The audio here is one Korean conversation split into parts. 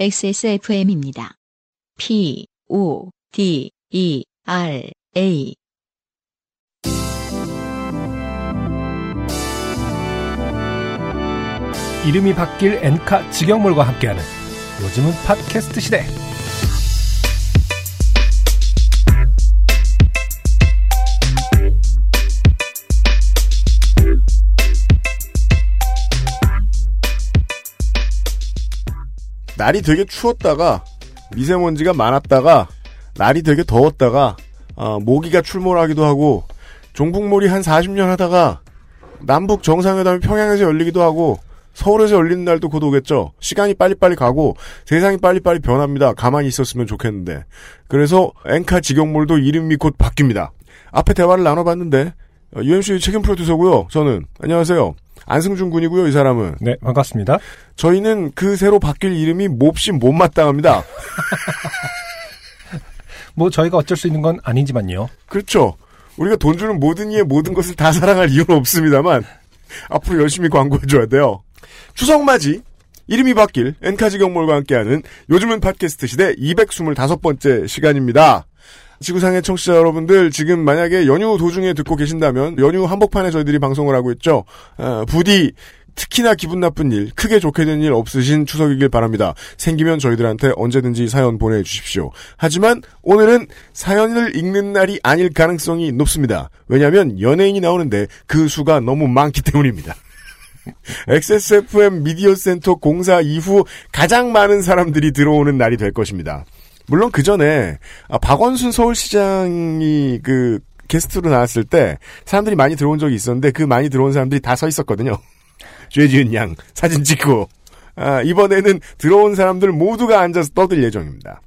XSFM입니다. P, O, D, E, R, A. 이름이 바뀔 엔카 직영몰과 함께하는 요즘은 팟캐스트 시대. 날이 되게 추웠다가 미세먼지가 많았다가 날이 되게 더웠다가 어, 모기가 출몰하기도 하고 종북몰이 한 40년 하다가 남북 정상회담이 평양에서 열리기도 하고 서울에서 열리는 날도 곧 오겠죠. 시간이 빨리빨리 가고 세상이 빨리빨리 변합니다. 가만히 있었으면 좋겠는데. 그래서 엔카 직영몰도 이름이 곧 바뀝니다. 앞에 대화를 나눠봤는데 어, UMC 책임 프로듀서고요. 저는 안녕하세요. 안승준 군이고요. 이 사람은 네, 반갑습니다. 저희는 그 새로 바뀔 이름이 몹시 못마땅합니다. 뭐 저희가 어쩔 수 있는 건 아니지만요. 그렇죠. 우리가 돈 주는 모든 이의 모든 것을 다 사랑할 이유는 없습니다만 앞으로 열심히 광고해줘야 돼요. 추석 맞이 이름이 바뀔 엔카지 경몰과 함께하는 요즘은 팟캐스트 시대 225번째 시간입니다. 지구상의 청취자 여러분들 지금 만약에 연휴 도중에 듣고 계신다면 연휴 한복판에 저희들이 방송을 하고 있죠. 어, 부디 특히나 기분 나쁜 일, 크게 좋게 된 일 없으신 추석이길 바랍니다. 생기면 저희들한테 언제든지 사연 보내주십시오. 하지만 오늘은 사연을 읽는 날이 아닐 가능성이 높습니다. 왜냐하면 연예인이 나오는데 그 수가 너무 많기 때문입니다. XSFM 미디어 센터 공사 이후 가장 많은 사람들이 들어오는 날이 될 것입니다. 물론 그 전에 아, 박원순 서울시장이 그 게스트로 나왔을 때 사람들이 많이 들어온 적이 있었는데 그 많이 들어온 사람들이 다 서 있었거든요. 죄지은 양 사진 찍고 아, 이번에는 들어온 사람들 모두가 앉아서 떠들 예정입니다.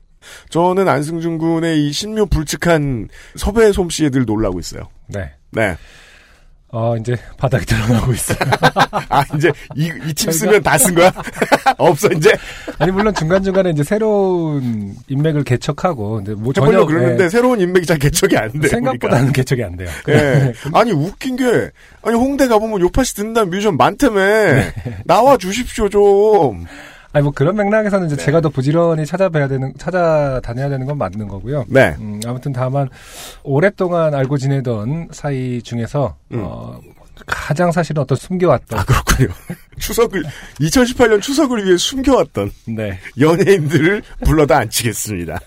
저는 안승준 군의 이 신묘 불측한 섭외 솜씨에 늘 놀라고 있어요. 네. 네. 어, 이제 바닥이 드러나고 있어요. 아, 이제 이팀 쓰면 다 쓴 거야? 없어, 이제? 아니, 물론 중간중간에 이제 새로운 인맥을 개척하고, 근데 뭐 전혀. 전혀 그러는데 예, 새로운 인맥이 잘 개척이 안 돼. 생각보다는 개척이 안 돼요. 예. 아니, 웃긴 게, 아니, 홍대 가보면 요파시 듣는다는 뮤지션 많다며. 네. 나와 주십시오, 좀. 아니, 뭐 그런 맥락에서는 이제 네. 제가 더 부지런히 찾아뵈야 되는, 찾아다녀야 되는 건 맞는 거고요. 네. 음, 아무튼 다만 오랫동안 알고 지내던 사이 중에서 음. 어, 가장 사실은 어떤 숨겨왔던 아, 그렇군요. 추석을, 2018년 추석을 위해 숨겨왔던 네. 연예인들을 불러다 앉히겠습니다.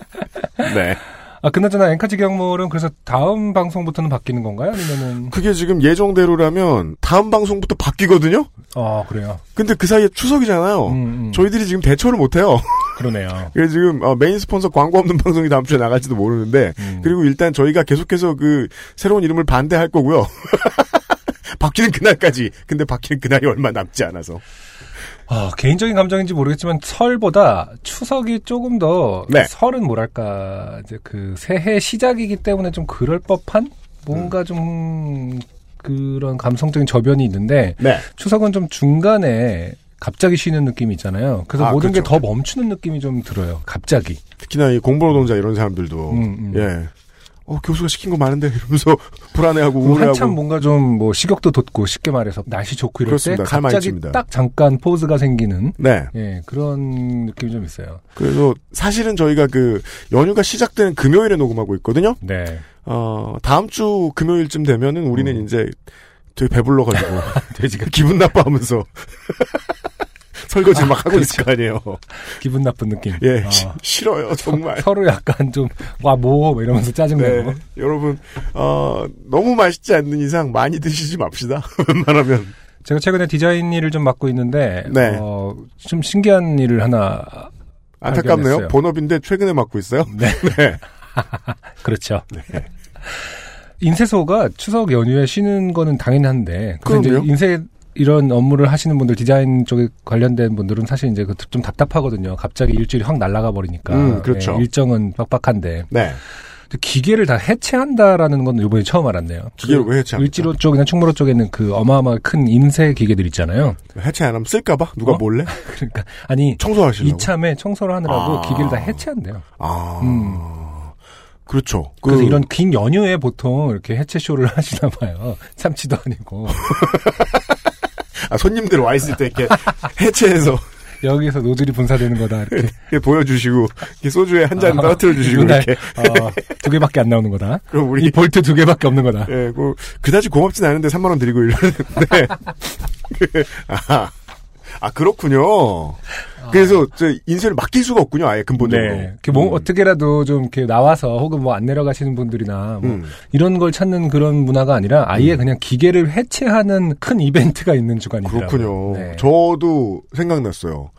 네. 아 그나저나 앵카지 경몰은 그래서 다음 방송부터는 바뀌는 건가요? 아니면은 그게 지금 예정대로라면 다음 방송부터 바뀌거든요? 어 그래요. 근데 그 사이에 추석이잖아요. 음, 음. 저희들이 지금 대처를 못 해요. 그러네요. 그래서 지금 어, 메인 스폰서 광고 없는 방송이 다음 주에 나갈지도 모르는데 음. 그리고 일단 저희가 계속해서 그 새로운 이름을 반대할 거고요. 바뀌는 그날까지. 근데 바뀌는 그날이 얼마 남지 않아서. 아, 개인적인 감정인지 모르겠지만 설보다 추석이 조금 더 네. 설은 뭐랄까 이제 그 새해 시작이기 때문에 좀 그럴 법한 음. 뭔가 좀 그런 감성적인 저변이 있는데 네. 추석은 좀 중간에 갑자기 쉬는 느낌이 있잖아요. 그래서 아, 모든 게 그렇죠. 더 멈추는 느낌이 좀 들어요. 갑자기. 특히나 이 공부노동자 이런 사람들도 음, 음. 예. 어 교수가 시킨 거 많은데 이러면서 불안해하고 그리고 한참 우울해하고 뭔가 좀 뭐 식욕도 돋고 쉽게 말해서 날씨 좋고 이럴 그렇습니다. 때 갑자기. 딱 잠깐 포즈가 생기는 네. 예 그런 느낌이 좀 있어요. 그래서 사실은 저희가 그 연휴가 시작되는 금요일에 녹음하고 있거든요. 네. 어 다음 주 금요일쯤 되면은 우리는 음. 이제 되게 배불러 가지고 돼지가 기분 나빠하면서 설거지 막 하고 있을 거 아니에요. 기분 나쁜 느낌. 예, 어. 시- 싫어요 정말. 서 로 약간 좀, 와, 뭐, 이러면서 짜증내고. 네, 여러분 어 너무 맛있지 않는 이상 많이 드시지 맙시다. 웬만하면 제가 최근에 디자인 일을 좀 맡고 있는데, 네. 어, 좀 신기한 일을 하나, 안타깝네요. 발견했어요. 본업인데 최근에 맡고 있어요. 네. 네. 그렇죠. 인쇄소가 추석 연휴에 쉬는 거는 당연히 한데, 그래서 이제 그럼요. 인쇄 이런 업무를 하시는 분들, 디자인 쪽에 관련된 분들은 사실 이제 그좀 답답하거든요. 갑자기 일주일이 확 날아가 버리니까. 음, 그렇죠. 예, 일정은 빡빡한데. 네. 기계를 다 해체한다라는 건 이번에 처음 알았네요. 기계를 그 왜 해체합니까? 을지로 쪽이나 충무로 쪽에 있는 그 어마어마한 큰 인쇄 기계들 있잖아요. 해체 안 하면 쓸까봐 누가 어? 몰래 그러니까 아니 청소하시려고. 이참에 청소를 하느라고 아. 기계를 다 해체한대요. 아, 음. 그렇죠. 그, 그래서 이런 긴 연휴에 보통 이렇게 해체 쇼를 하시나 봐요. 참치도 아니고. 아, 손님들 와 있을 때 이렇게 해체해서 여기서 노즐이 분사되는 거다 이렇게 보여주시고 이렇게 소주에 한잔 아, 떨어뜨려 주시고 이렇게 어, 두 개밖에 안 나오는 거다. 그럼 이 우리 볼트 두 개밖에 없는 거다. 예, 그 그다지 고맙진 않은데 3만 원 드리고 이러는데 그, 아, 아 그렇군요. 그래서 저 인쇄를 맡길 수가 없군요. 아예 근본적으로. 네. 그뭐 음. 어떻게라도 좀 이렇게 나와서 혹은 뭐 안 내려가시는 분들이나 뭐 음. 이런 걸 찾는 그런 문화가 아니라 아예 그냥 기계를 해체하는 큰 이벤트가 있는 주간이더라고요. 그렇군요. 네. 저도 생각났어요.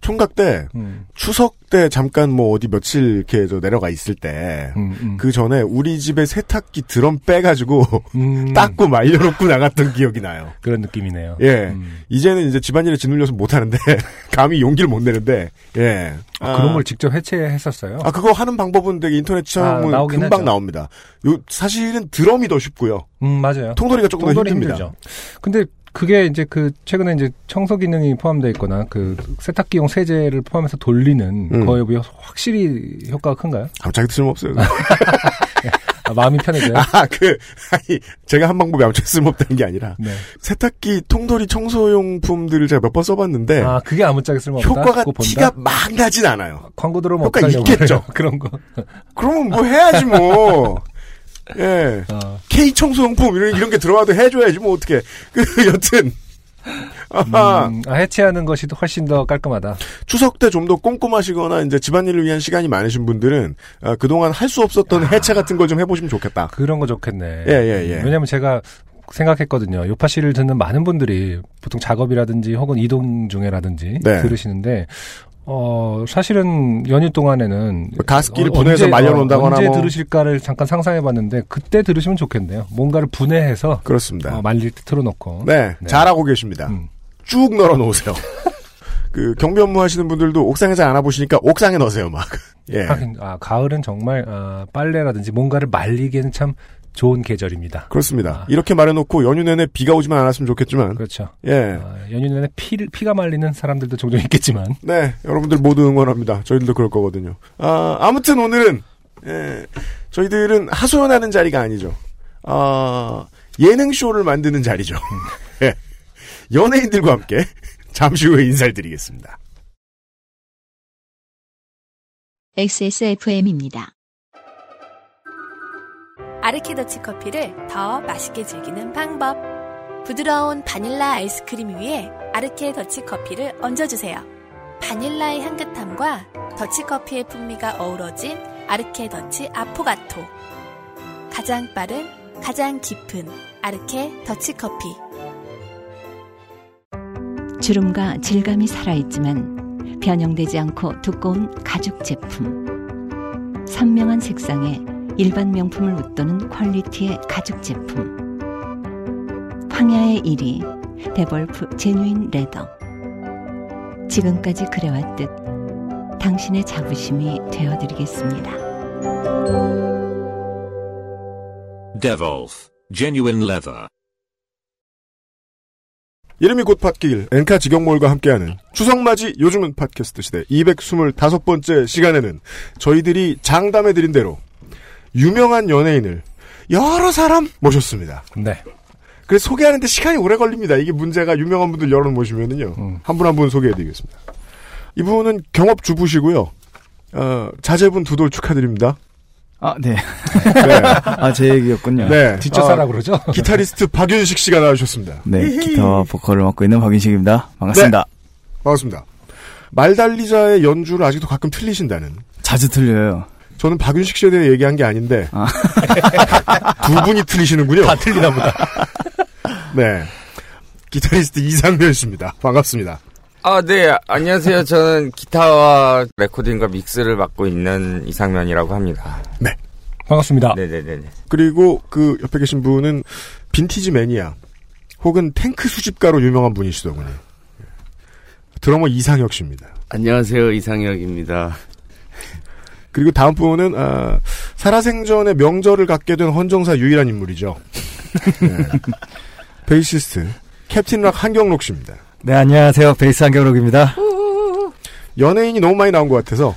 총각 때 음, 추석 때 잠깐 뭐 어디 며칠 이렇게 저 내려가 있을 때. 음, 음. 그 전에 우리 집에 세탁기 드럼 빼가지고 음, 닦고 말려놓고 나갔던 기억이 나요. 그런 느낌이네요. 예. 음. 이제는 이제 집안일에 짓눌려서 못 하는데, 감히 용기를 못 내는데, 예. 아, 그런 걸 직접 해체했었어요. 아, 그거 하는 방법은 되게 인터넷 찾으면 아, 금방 하죠. 나옵니다. 요, 사실은 드럼이 더 쉽고요. 음, 맞아요. 통돌이가 조금 더 통돌이 힘듭니다. 힘들죠. 근데 그게 이제 그 최근에 이제 청소 기능이 포함되어 있거나 그 세탁기용 세제를 포함해서 돌리는 음. 거에 비해 확실히 효과가 큰가요? 갑자기 쓸모없어요. 아, 마음이 편해져요. 아, 그, 아니, 제가 한 방법이 아무튼 쓸모없다는 게 아니라, 네. 세탁기 통돌이 청소용품들을 제가 몇 번 써봤는데, 아, 그게 아무짝에 쓸모없다. 효과가? 티가 막 나진 않아요. 광고 들어오면 효과 어떡하려고 있겠죠. 그런 거. 그러면 뭐 해야지 뭐. 예. 어. K 청소용품 이런 이런 게 들어와도 해줘야지 뭐 어떻게. 그 여튼 아하, 음, 아, 해체하는 것이 훨씬 더 깔끔하다. 추석 때 좀 더 꼼꼼하시거나 이제 집안일을 위한 시간이 많으신 분들은 아, 그동안 할 수 없었던 해체 같은 걸 좀 해보시면 좋겠다. 그런 거 좋겠네. 예, 예, 예. 왜냐면 제가 생각했거든요. 요파 씨를 듣는 많은 분들이 보통 작업이라든지 혹은 이동 중에라든지 네. 들으시는데 어 사실은 연휴 동안에는 뭐 가습기를 어, 분해해서 언제- 말려놓는다거나 어, 언제 뭐. 들으실까를 잠깐 상상해봤는데 그때 들으시면 좋겠네요. 뭔가를 분해해서 그렇습니다. 어, 말릴 때 틀어놓고 네, 네. 잘하고 계십니다. 음. 쭉 널어 놓으세요. 그 경비 업무 하시는 분들도 옥상에 잘안 와보시니까 옥상에 넣으세요, 막. 예. 하긴 아 가을은 정말 아, 빨래라든지 뭔가를 말리기에는 참 좋은 계절입니다. 그렇습니다. 아. 이렇게 말해놓고 연휴 내내 비가 오지만 않았으면 좋겠지만, 그렇죠. 예. 아, 연휴 내내 피, 피가 말리는 사람들도 종종 있겠지만 네, 여러분들 모두 응원합니다. 저희들도 그럴 거거든요. 아, 아무튼 오늘은, 예, 저희들은 하소연하는 자리가 아니죠. 아, 예능쇼를 만드는 자리죠. 예. 연예인들과 함께 잠시 후에 인사를 드리겠습니다. XSFM입니다. 아르케더치 커피를 더 맛있게 즐기는 방법. 부드러운 바닐라 아이스크림 위에 아르케 더치 커피를 얹어주세요. 바닐라의 향긋함과 더치 커피의 풍미가 어우러진 아르케 더치 아포가토. 가장 빠른, 가장 깊은 아르케 더치 커피. 주름과 질감이 살아있지만 변형되지 않고 두꺼운 가죽 제품. 선명한 색상에 일반 명품을 웃도는 quality의 가죽 제품. 황야의 1위 데볼프 genuine leather. 지금까지 그래왔듯 당신의 자부심이 되어드리겠습니다. Devolf Genuine Leather. 이름이 곧 팟길, 엔카 직영몰과 함께하는 추석맞이 요즘은 팟캐스트 시대 225번째 시간에는 저희들이 장담해드린 대로 유명한 연예인을 여러 사람 모셨습니다. 네. 그래서 소개하는데 시간이 오래 걸립니다. 이게 문제가 유명한 분들 여러 모시면은요. 음. 한분 한 분 소개해드리겠습니다. 이분은 경업 주부시고요. 어, 자제분 두 돌 축하드립니다. 아, 네. 네. 아, 제 얘기였군요. 네. 뒷조사라 어, 그러죠? 기타리스트 박윤식 씨가 나와주셨습니다. 네, 기타와 보컬을 맡고 있는 박인식입니다. 반갑습니다. 반갑습니다. 말달리자의 연주를 아직도 가끔 틀리신다는. 자주 틀려요. 저는 박윤식 씨에 대해 얘기한 게 아닌데 아. 두 분이 틀리시는군요. 다 틀리나 보다. 네. 기타리스트 이상면 씨입니다. 반갑습니다. 아, 네. 안녕하세요. 저는 기타와 레코딩과 믹스를 맡고 있는 이상면이라고 합니다. 반갑습니다. 네네네. 그리고 그 옆에 계신 분은 빈티지 매니아 혹은 탱크 수집가로 유명한 분이시더군요. 드러머 이상혁 씨입니다. 안녕하세요 이상혁입니다. 그리고 다음 분은 아, 살아생전의 명절을 갖게 된 헌정사 유일한 인물이죠. 네. 베이시스트 캡틴 락 한경록 씨입니다. 네, 안녕하세요. 베이스 한경록입니다. 연예인이 너무 많이 나온 것 같아서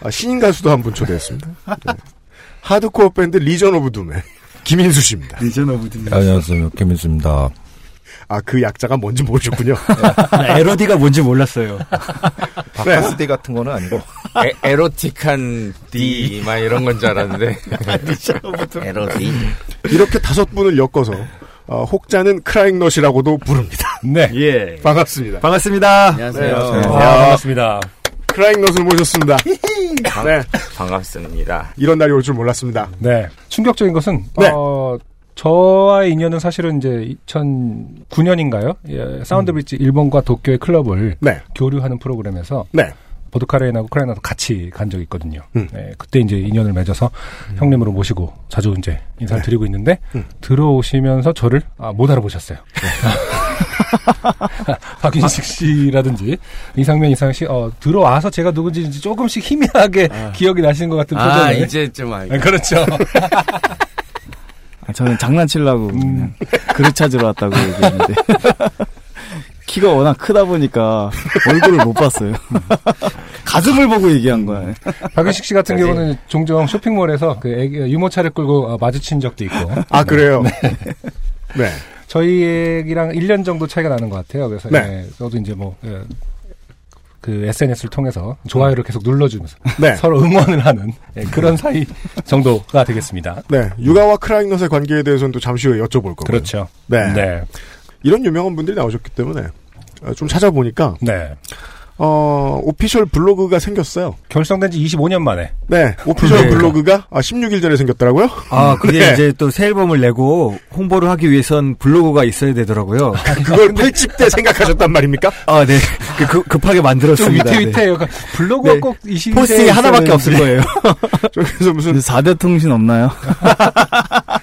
아, 신인 가수도 한 분 초대했습니다. 네. 하드코어 밴드 리전 오브 둠의 김인수 씨입니다. 리전 오브 드 안녕하세요. 김인수입니다. 아, 그 약자가 뭔지 모르셨군요. L.O.D가 뭔지 몰랐어요. 박카스 D 같은 거는 아니고. 에로틱한 D 막 이런 건 줄 알았는데 에로디 이렇게 다섯 분을 엮어서 어, 혹자는 크라잉넛이라고도 부릅니다. 네. 예. 반갑습니다. 반갑습니다. 안녕하세요. 아, 반갑습니다. 크라잉넛을 모셨습니다. 네, 반갑습니다. 이런 날이 올 줄 몰랐습니다. 네. 충격적인 것은 네. 어, 저와의 인연은 사실은 이제 2009년인가요? 예, 사운드 브릿지 일본과 도쿄의 클럽을 네, 교류하는 프로그램에서 네. 보드카레인하고 크라잉넛도 같이 간 적이 있거든요. 음. 네, 그때 이제 인연을 맺어서 형님으로 모시고 자주 이제 인사를 네. 드리고 있는데 음. 들어오시면서 저를 아, 못 알아보셨어요. 박윤식 씨라든지 이상면 이상현 씨 어, 들어와서 제가 누군지 이제 조금씩 희미하게 기억이 나시는 것 같은 표정을 아, 이제 좀 알고. 네, 그렇죠. 아, 저는 장난치려고 음. 그릇 찾으러 왔다고 얘기했는데. 키가 워낙 크다 보니까 얼굴을 못 봤어요. 가슴을 보고 얘기한 거야. 박윤식 씨 같은 그치. 경우는 종종 쇼핑몰에서 그 애기- 유모차를 끌고 어, 마주친 적도 있고 아, 그래요? 네. 저희 애기랑 1년 정도 차이가 나는 것 같아요. 그래서 네. 예, 저도 이제 뭐, 예, 그 SNS를 통해서 좋아요를 계속 눌러주면서 네. 서로 응원을 하는 예, 그런 사이 정도가 되겠습니다. 네. 육아와 크라잉넛의 관계에 대해서는 또 잠시 후에 여쭤볼 거고요. 그렇죠. 네. 네. 이런 유명한 분들이 나오셨기 때문에 어, 좀 찾아보니까 네. 어, 오피셜 블로그가 생겼어요. 결성된 지 25년 만에. 네. 오피셜 네. 블로그가 아, 16일 전에 생겼더라고요. 아, 그게 네. 이제 또 새 앨범을 내고 홍보를 하기 위해선 블로그가 있어야 되더라고요. 그걸 팔집 때 생각하셨단 말입니까? 아, 네. 그, 그, 급하게 좀 만들었습니다. 위태위태해요. 그러니까 블로그가 네. 꼭이 시대에 포스팅이 하나밖에 없을. 거예요. 저기서 무슨 4대 통신 없나요?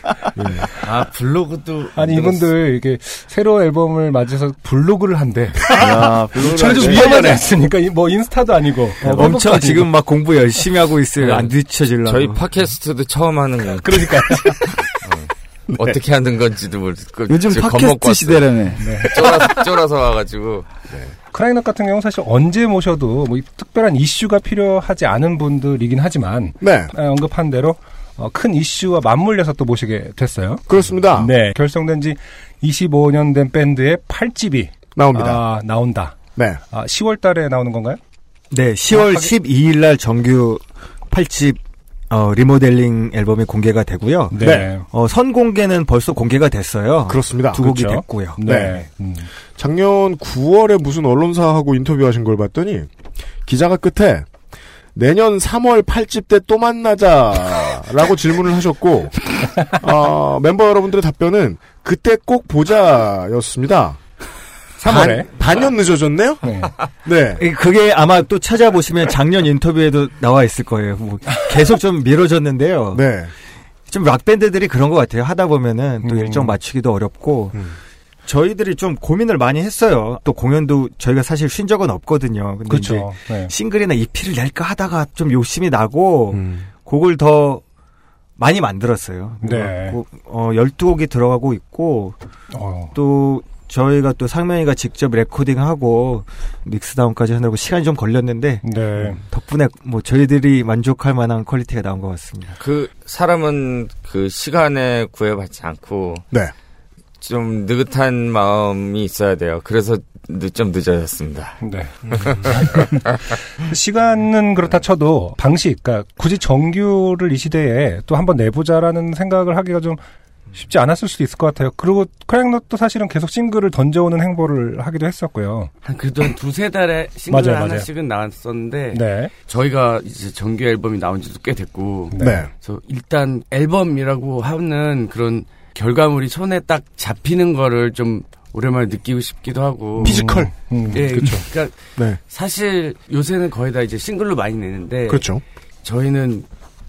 아, 블로그도. 아니 이분들 이게 새로 앨범을 맞아서 블로그를 한대. 야, 블로그 저는 좀 위험하지 않습니까? 이- 뭐 인스타도 아니고. 어, 엄청 페이스북도 지금 막 공부 열심히 하고 있어요. 네. 안 뒤처질라고. 저희 팟캐스트도 처음 하는 거 그러니까 어떻게 하는 건지도 모르고 요즘 지금 팟캐스트. 시대라네. 쫄아서, 쫄아서 와가지고 크라이넛 같은 경우는 사실 언제 모셔도 뭐 특별한 이슈가 필요하지 않은 분들이긴 하지만 네. 아, 언급한 대로 어, 큰 이슈와 맞물려서 또 모시게 됐어요. 그렇습니다. 네, 결성된 지 25년 된 밴드의 8집이 나옵니다. 아, 나온다. 네. 아, 10월 달에 나오는 건가요? 네, 10월 12일 날 정규 8집 어, 리모델링 앨범이 공개가 되고요. 네. 어, 선 공개는 벌써 공개가 됐어요. 그렇습니다. 두 곡이 그렇죠. 됐고요. 네. 음. 작년 9월에 무슨 언론사하고 인터뷰하신 걸 봤더니 기자가 끝에 내년 3월 8집 때 또 만나자라고 질문을 하셨고 어, 멤버 여러분들의 답변은 그때 꼭 보자였습니다. 3월에. 반, 년 늦어졌네요. 네. 네. 이- 그게 아마 또 찾아보시면 작년 인터뷰에도 나와 있을 거예요. 뭐 계속 좀 미뤄졌는데요. 네. 좀 락밴드들이 그런 것 같아요. 하다 보면은 또 음. 일정 맞추기도 어렵고 음. 저희들이 좀 고민을 많이 했어요. 또 공연도 저희가 사실 쉰 적은 없거든요. 근데 그렇죠. 네. 싱글이나 EP를 낼까 하다가 좀 욕심이 나고 음. 곡을 더 많이 만들었어요. 네. 곡, 어, 12곡이 들어가고 있고 어, 또 저희가 또 상명이가 직접 레코딩하고 mixdown까지 하느라고 시간이 좀 걸렸는데 네. 덕분에 뭐 저희들이 만족할 만한 quality가 나온 것 같습니다. 그 사람은 그 시간에 구애받지 않고 네. 좀 느긋한 마음이 있어야 돼요. 그래서 늦, 좀 늦어졌습니다. 네. 시간은 그렇다 쳐도 방식, 그러니까 굳이 정규를 이 시대에 또 한번 내보자라는 생각을 하기가 좀 쉽지 않았을 수도 있을 것 같아요. 그리고 크라잉넛도 사실은 계속 싱글을 던져오는 행보를 하기도 했었고요. 한 그래도 한 두세 달에 싱글 맞아요. 하나씩은 나왔었는데 네. 저희가 이제 정규 앨범이 나온 지도 꽤 됐고 네. 네. 그래서 일단 앨범이라고 하는 그런 결과물이 손에 딱 잡히는 거를 좀 오랜만에 느끼고 싶기도 하고 physical. 음, 예, 그렇죠. 그러니까 네. 사실 요새는 거의 다 이제 싱글로 많이 내는데 그렇죠. 저희는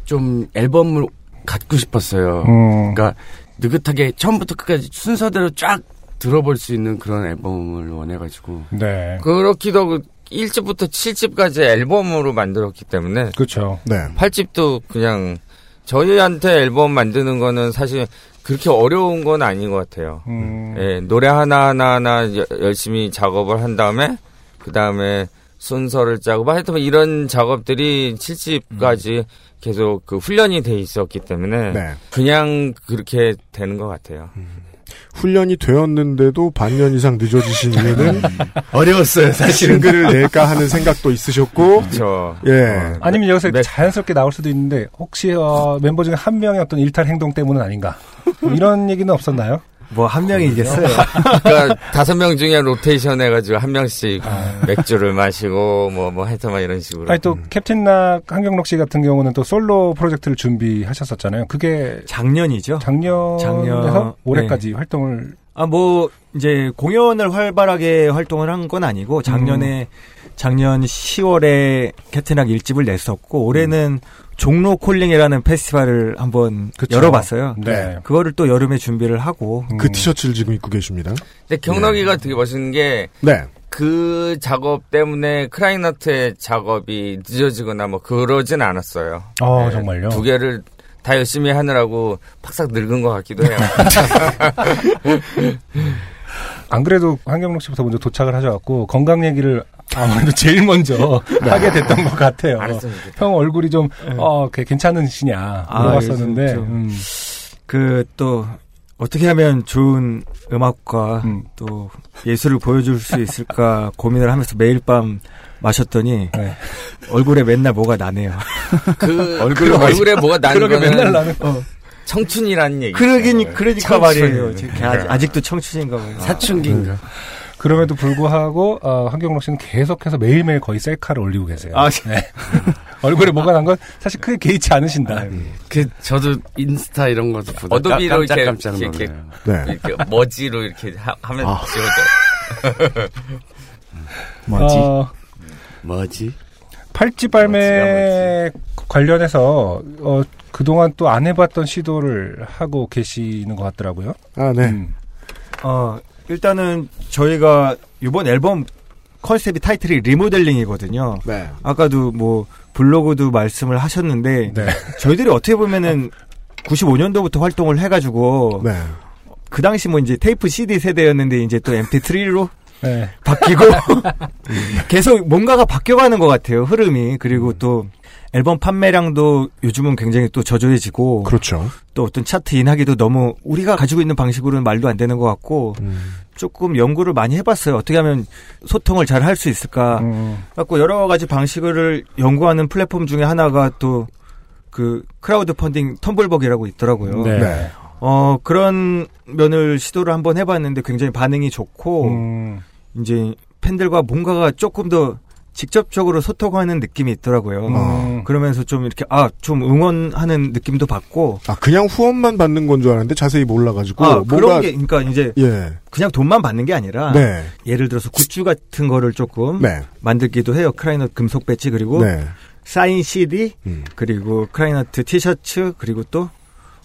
좀 앨범을 갖고 싶었어요. 음, 그러니까 느긋하게 처음부터 끝까지 순서대로 쫙 들어볼 수 있는 그런 앨범을 원해가지고 네. 그렇기도 하고 1집부터 7집까지 앨범으로 만들었기 때문에 그렇죠. 네. 8집도 그냥 저희한테 앨범 만드는 거는 사실 그렇게 어려운 건 아닌 것 같아요. 음, 예, 노래 하나하나 여- 열심히 작업을 한 다음에 그 다음에 순서를 짜고 뭐 하여튼 뭐 이런 작업들이 7집까지 계속 그 훈련이 돼 있었기 때문에 네. 그냥 그렇게 되는 것 같아요. 훈련이 되었는데도 반년 이상 늦어지신 이유는 어려웠어요, 사실은. 싱글을 낼까 하는 생각도 있으셨고, 그렇죠. 예. 아니면 여기서 네. 자연스럽게 나올 수도 있는데 혹시 어, 멤버 중에 한 명의 어떤 일탈 행동 때문은 아닌가 뭐 이런 얘기는 없었나요? 뭐 한 명이 겠어요. 그러니까 다섯 명 중에 로테이션 해가지고 한 명씩 맥주를 마시고 뭐뭐 하여튼 막 이런 식으로. 아니 또 캡틴 락 한경록 씨 같은 경우는 또 솔로 프로젝트를 준비하셨었잖아요. 그게 작년이죠. 작년에서 작년, 올해까지 활동을 아, 뭐, 이제 공연을 활발하게 활동을 한 건 아니고, 작년에, 작년 10월에 캡틴락 일집을 냈었고, 올해는 종로 콜링이라는 페스티벌을 한번 그쵸. 열어봤어요. 네. 그거를 또 여름에 준비를 하고, 그 티셔츠를 지금 입고 계십니다. 근데 경락이가 되게 멋있는 게 네. 그 작업 때문에 크라잉너트의 작업이 늦어지거나 뭐 그러진 않았어요. 어 네, 정말요. 두 개를 다 열심히 하느라고 팍싹 늙은 것 같기도 해요. 안 그래도 한경록 씨부터 먼저 도착을 하셔갖고 건강 얘기를 아무래도 제일 먼저 하게 됐던 것 같아요. 좋겠다. 형 얼굴이 좀 어, 그 괜찮으시냐 물어봤었는데 좀- 음, 그 또, 어떻게 하면 좋은 음악과 음. 또 예술을 보여줄 수 있을까 고민을 하면서 매일 밤 마셨더니 네. 얼굴에 맨날 뭐가 나네요. 그 얼굴 얼굴에 뭐가 나는 그러게 거는 맨날 나는 청춘이라는 얘기. 그러긴, 그러니까 청춘. 말이에요. 아직도 청춘인가 봐요. 사춘기인가. 그럼에도 불구하고 어, 한경록 씨는 계속해서 매일매일 거의 셀카를 올리고 계세요. 아, 네. 얼굴에 뭐가 난 건 사실 크게 개의치 않으신다. 그 저도 인스타 이런 것도 보다 어도비로 이렇게- 깜짝 깜짝 이렇게- 놀라요. 네. 이렇게 머지로 이렇게 하, 하면 아. 지워져. 뭐지? 어, 뭐지? 팔찌 발매 관련해서 어, 그동안 또 안 해봤던 시도를 하고 계시는 것 같더라고요. 아, 네. 음. 어, 일단은 저희가 이번 앨범 컨셉이 타이틀이 리모델링이거든요. 네. 아까도 뭐 블로그도 말씀을 하셨는데 네. 저희들이 어떻게 보면은 95년도부터 활동을 해가지고 네. 그 당시 뭐 이제 테이프 CD 세대였는데 이제 또 MP3로 네. 바뀌고 계속 뭔가가 바뀌어가는 것 같아요 흐름이 그리고 또 앨범 판매량도 요즘은 굉장히 또 저조해지고 그렇죠. 또 어떤 차트 인하기도 너무 우리가 가지고 있는 방식으로는 말도 안 되는 것 같고 음. 조금 연구를 많이 해봤어요 어떻게 하면 소통을 잘 할 수 있을까 음. 갖고 여러 가지 방식을 연구하는 플랫폼 중에 하나가 또 그 크라우드 펀딩 텀블벅이라고 있더라고요. 네. 네. 어 그런 면을 시도를 한번 해봤는데 굉장히 반응이 좋고 음. 이제 팬들과 뭔가가 조금 더 직접적으로 소통하는 느낌이 있더라고요. 음. 그러면서 좀 이렇게 아 좀 응원하는 느낌도 받고 아, 그냥 후원만 받는 건 줄 알았는데 자세히 몰라가지고. 아 뭔가, 그런 게 그러니까 이제 예. 그냥 돈만 받는 게 아니라 네. 예를 들어서 굿즈 같은 거를 조금 네. 만들기도 해요. 크라잉넛 금속 배지 그리고 네. 사인 CD 음. 그리고 크라잉넛 티셔츠 그리고 또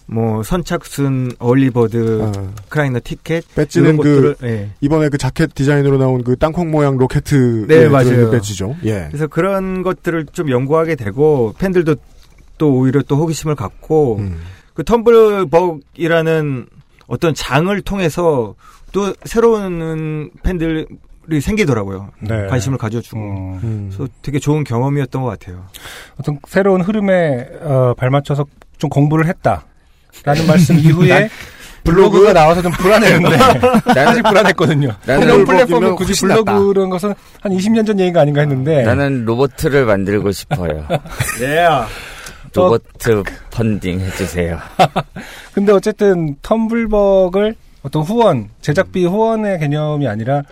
뭐 선착순 early bird 아, 크라잉넛 티켓 배지는 그, 것들을 예. 이번에 그 자켓 디자인으로 나온 그 땅콩 모양 로켓 네, 맞아요. 배지죠. 예. 그래서 그런 것들을 좀 연구하게 되고 팬들도 또 오히려 또 호기심을 갖고 음. 그 텀블벅이라는 어떤 장을 통해서 또 새로운 팬들 이 생기더라고요. 네. 관심을 가져주고. 음. 음. 그래서 되게 좋은 경험이었던 것 같아요. 어떤 새로운 흐름에 어, 발맞춰서 좀 공부를 했다 라는 말씀 이후에 블로그가 나와서 좀 불안했는데 사실 불안했거든요. 나는 플랫폼이 굳이 훨씬 낫다. 블로그라는 것은 한 20년 전 얘기가 아닌가 했는데 나는 로버트를 만들고 싶어요. 네. 로버트 펀딩 해주세요. 근데 어쨌든 텀블벅을 어떤 후원 제작비 후원의 개념이 아니라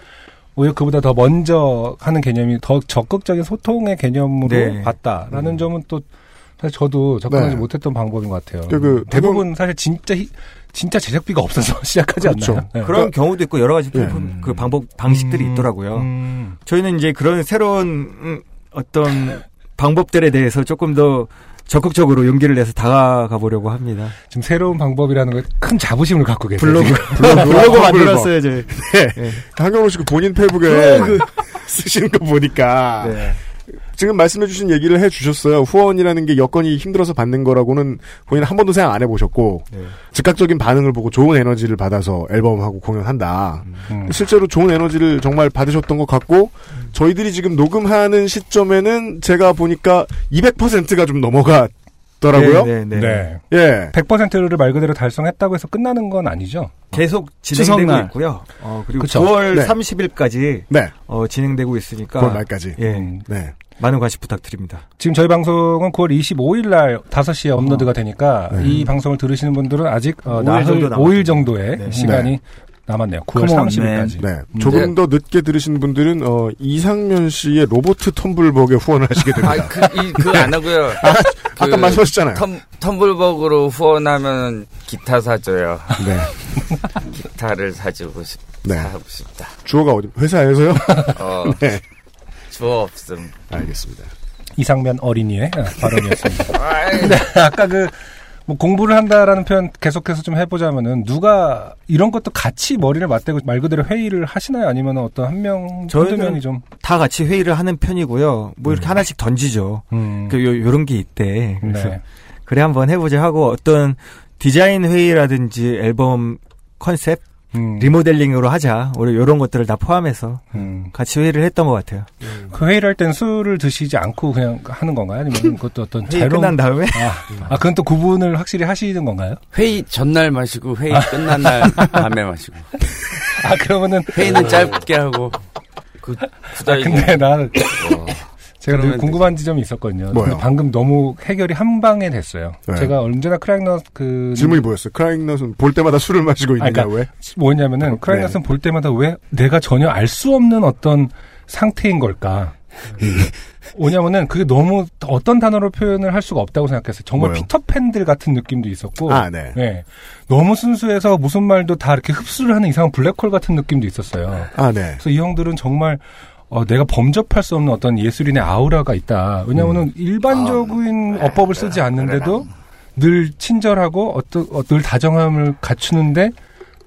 오히려 그보다 더 먼저 하는 개념이 더 적극적인 소통의 개념으로 네. 봤다라는 점은 또 사실 저도 접근하지 네. 못했던 방법인 것 같아요. 그, 그, 대부분 사실 진짜 히- 진짜 제작비가 없어서 시작하지 그렇죠. 않나요? 네. 그런 경우도 있고 여러 가지 예. 플랫폼, 그 방법 방식들이 음, 있더라고요. 음. 저희는 이제 그런 새로운 음, 어떤 방법들에 대해서 조금 더 적극적으로 용기를 내서 다가가 보려고 합니다. 지금 새로운 방법이라는 거에 큰 자부심을 갖고 계세요. 블로그 지금. 블로그 만들었어요, 저희. 한경호 씨그 본인 페북에 쓰시는 거 보니까 네. 지금 말씀해주신 얘기를 해주셨어요. 후원이라는 게 여건이 힘들어서 받는 거라고는 본인 한 번도 생각 안 해보셨고 네. 즉각적인 반응을 보고 좋은 에너지를 받아서 앨범하고 공연한다. 음. 실제로 좋은 에너지를 정말 받으셨던 것 같고 저희들이 지금 녹음하는 시점에는 제가 보니까 200%가 좀 넘어가 있더라고요. 네, 네, 네. 네. 예. 100%를 말 그대로 달성했다고 해서 끝나는 건 아니죠. 계속 진행되고 추석날. 있고요. 어, 그리고 그쵸. 9월 네. 30일까지 네. 어, 진행되고 있으니까 9월 말까지. 예, 음. 네. 많은 관심 부탁드립니다. 지금 저희 방송은 9월 25일 날 5시에 업로드가 되니까 네. 이 방송을 들으시는 분들은 아직 어, 5일 나흘 정도 5일 정도의 네. 시간이 남았네요. 9월 Come on, 30일까지. 네. 음. 조금 네. 더 늦게 들으신 분들은 어, 이상면 씨의 로보트 텀블벅에 후원을 하시게 됩니다. 아, 그, 이, 그거 안 하고요. 그 아까 말씀하셨잖아요. 텀, 텀블벅으로 후원하면 기타 사줘요. 네. 기타를 사주고 싶, 네. 사고 싶다. 주어가 어디? 회사에서요? 어, 네. 주어 없음. 알겠습니다. 이상면 어린이의 발언이었습니다. 근데 아까 그, 뭐 공부를 한다라는 표현 계속해서 좀 해보자면은 누가 이런 것도 같이 머리를 맞대고 말 그대로 회의를 하시나요? 아니면 어떤 한 명, 저희는 명이 좀, 다 같이 회의를 하는 편이고요. 뭐 이렇게 하나씩 던지죠. 음, 그 요, 요런 게 있대. 그래서 네. 그래 한번 해보자 하고 어떤 디자인 회의라든지 앨범 컨셉 음, 리모델링으로 하자. 우리 요런 것들을 다 포함해서 음. 같이 회의를 했던 것 같아요. 그 회의를 할 땐 술을 드시지 않고 그냥 하는 건가요? 아니면 그것도 어떤 회의 자유로운 끝난 다음에 아, 아, 그건 또 구분을 확실히 하시는 건가요? 회의 전날 마시고 회의 끝난 날 밤에 마시고 아, 그러면은. 회의는 짧게 하고 그, 아. 근데 나, 제가 늘 궁금한 지점이 있었거든요. 뭐요? 근데 방금 너무 해결이 한 방에 됐어요. 네. 제가 언제나 크라잉넛 그. 질문이 뭐였어요? 크라잉넛은 볼 때마다 술을 마시고 있느냐, 그러니까 왜? 뭐냐면은 크라잉넛은 볼 때마다 왜 내가 전혀 알 수 없는 어떤 상태인 걸까? 뭐냐면은 그게 너무 어떤 단어로 표현을 할 수가 없다고 생각했어요. 정말 뭐요? 피터팬들 같은 느낌도 있었고. 아, 네. 네. 너무 순수해서 무슨 말도 다 이렇게 흡수를 하는 이상한 블랙홀 같은 느낌도 있었어요. 아, 네. 그래서 이 형들은 정말 어, 내가 범접할 수 없는 어떤 예술인의 아우라가 있다. 왜냐하면 은 일반적인 어 법을 쓰지 않는데도 늘 친절하고 어떤 어, 늘 다정함을 갖추는데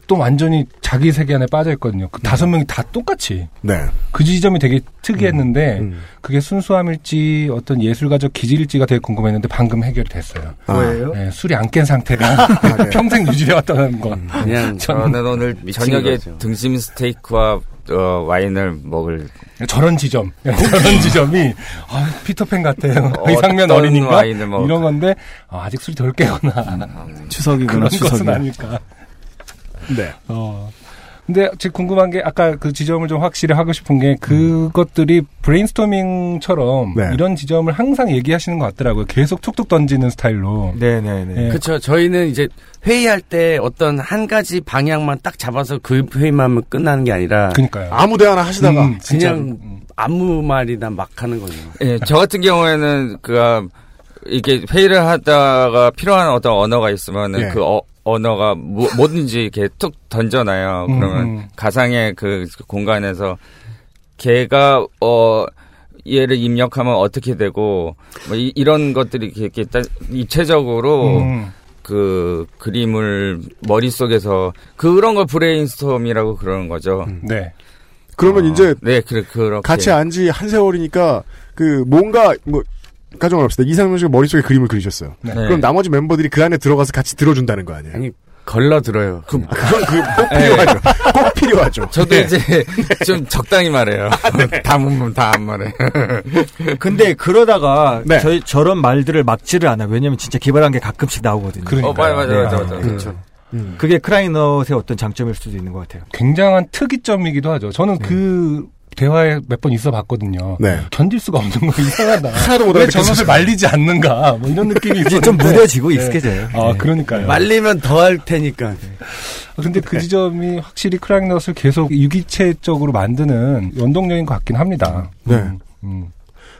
또 완전히 자기 세계 안에 빠져 있거든요. 그 다섯 명이 다 똑같이 네. 그 지점이 되게 특이했는데 음. 그게 순수함일지 어떤 예술가적 기질일지가 되게 궁금했는데 방금 해결이 됐어요. 아, 뭐예요? 네, 술이 안 깬 상태가 네. 평생 유지되었다는 거. 그냥 저는 오늘 미친 저녁에 거죠. 등심 스테이크와 어, 와인을 먹을 저런 지점, 저런 지점이 아, 피터팬 같아요. 이상면 어린인가? 이런 건데 아, 아직 술이 덜 깨거나 추석이구나 그런 것은 추석이. 아닐까. 네. 어. 근데 제 궁금한 게 아까 그 지점을 좀 확실히 하고 싶은 게 그것들이 브레인스토밍처럼 네. 이런 지점을 항상 얘기하시는 것 같더라고요. 계속 툭툭 던지는 스타일로. 네네네. 예. 그렇죠. 저희는 이제 회의할 때 어떤 한 가지 방향만 딱 잡아서 그 회의만 하면 끝나는 게 아니라 그러니까요. 아무 데나 하시다가 음. 그냥 음. 아무 말이나 막 하는 거죠. 예, 저 같은 경우에는 그 이게 회의를 하다가 필요한 어떤 언어가 있으면은 예. 그 어, 언어가 뭐, 뭐든지 이렇게 툭 던져놔요. 음, 그러면 음. 가상의 그 공간에서 걔가 어 얘를 입력하면 어떻게 되고 뭐 이, 런 것들이 이렇게, 이렇게 딱 입체적으로 음. 그 그림을 머릿속에서 그런 걸 brainstorm이라고 그러는 거죠. 네. 그러면 어, 이제 네, 그래 그렇게 같이 안 지 한 세월이니까 그 뭔가 뭐 가정을 합시다. 이상민 씨가 머릿속에 그림을 그리셨어요. 네. 네. 그럼 나머지 멤버들이 그 안에 들어가서 같이 들어준다는 거 아니에요? 아니 걸러 들어요. 아, 그건 그 꼭 필요하죠. 꼭 필요하죠. 저도 이제 좀 적당히 말해요. 다 묻으면 다 안 말해. 근데 그러다가 네. 저희 저런 말들을 막지를 않아요. 왜냐면 진짜 기발한 게 가끔씩 나오거든요. 그러니까요. 어, 맞아, 맞아, 네. 맞아, 맞아. 그렇죠. 음. 그게 크라이넛의 어떤 장점일 수도 있는 것 같아요. 굉장한 특이점이기도 하죠. 저는 그 대화에 몇 번 있어 봤거든요. 네. 견딜 수가 없는 거 이상하다. 하나도 못왜 알아듣겠어요. 저것을 말리지 않는가? 뭐 이런 느낌이 이제 있었는데. 좀 무뎌지고 네. 익숙해져요. 아, 네. 그러니까요. 말리면 더 할 테니까. 근데 그 지점이 확실히 크라잉넛을 계속 유기체적으로 만드는 원동력인 것 같긴 합니다. 네. 음, 음.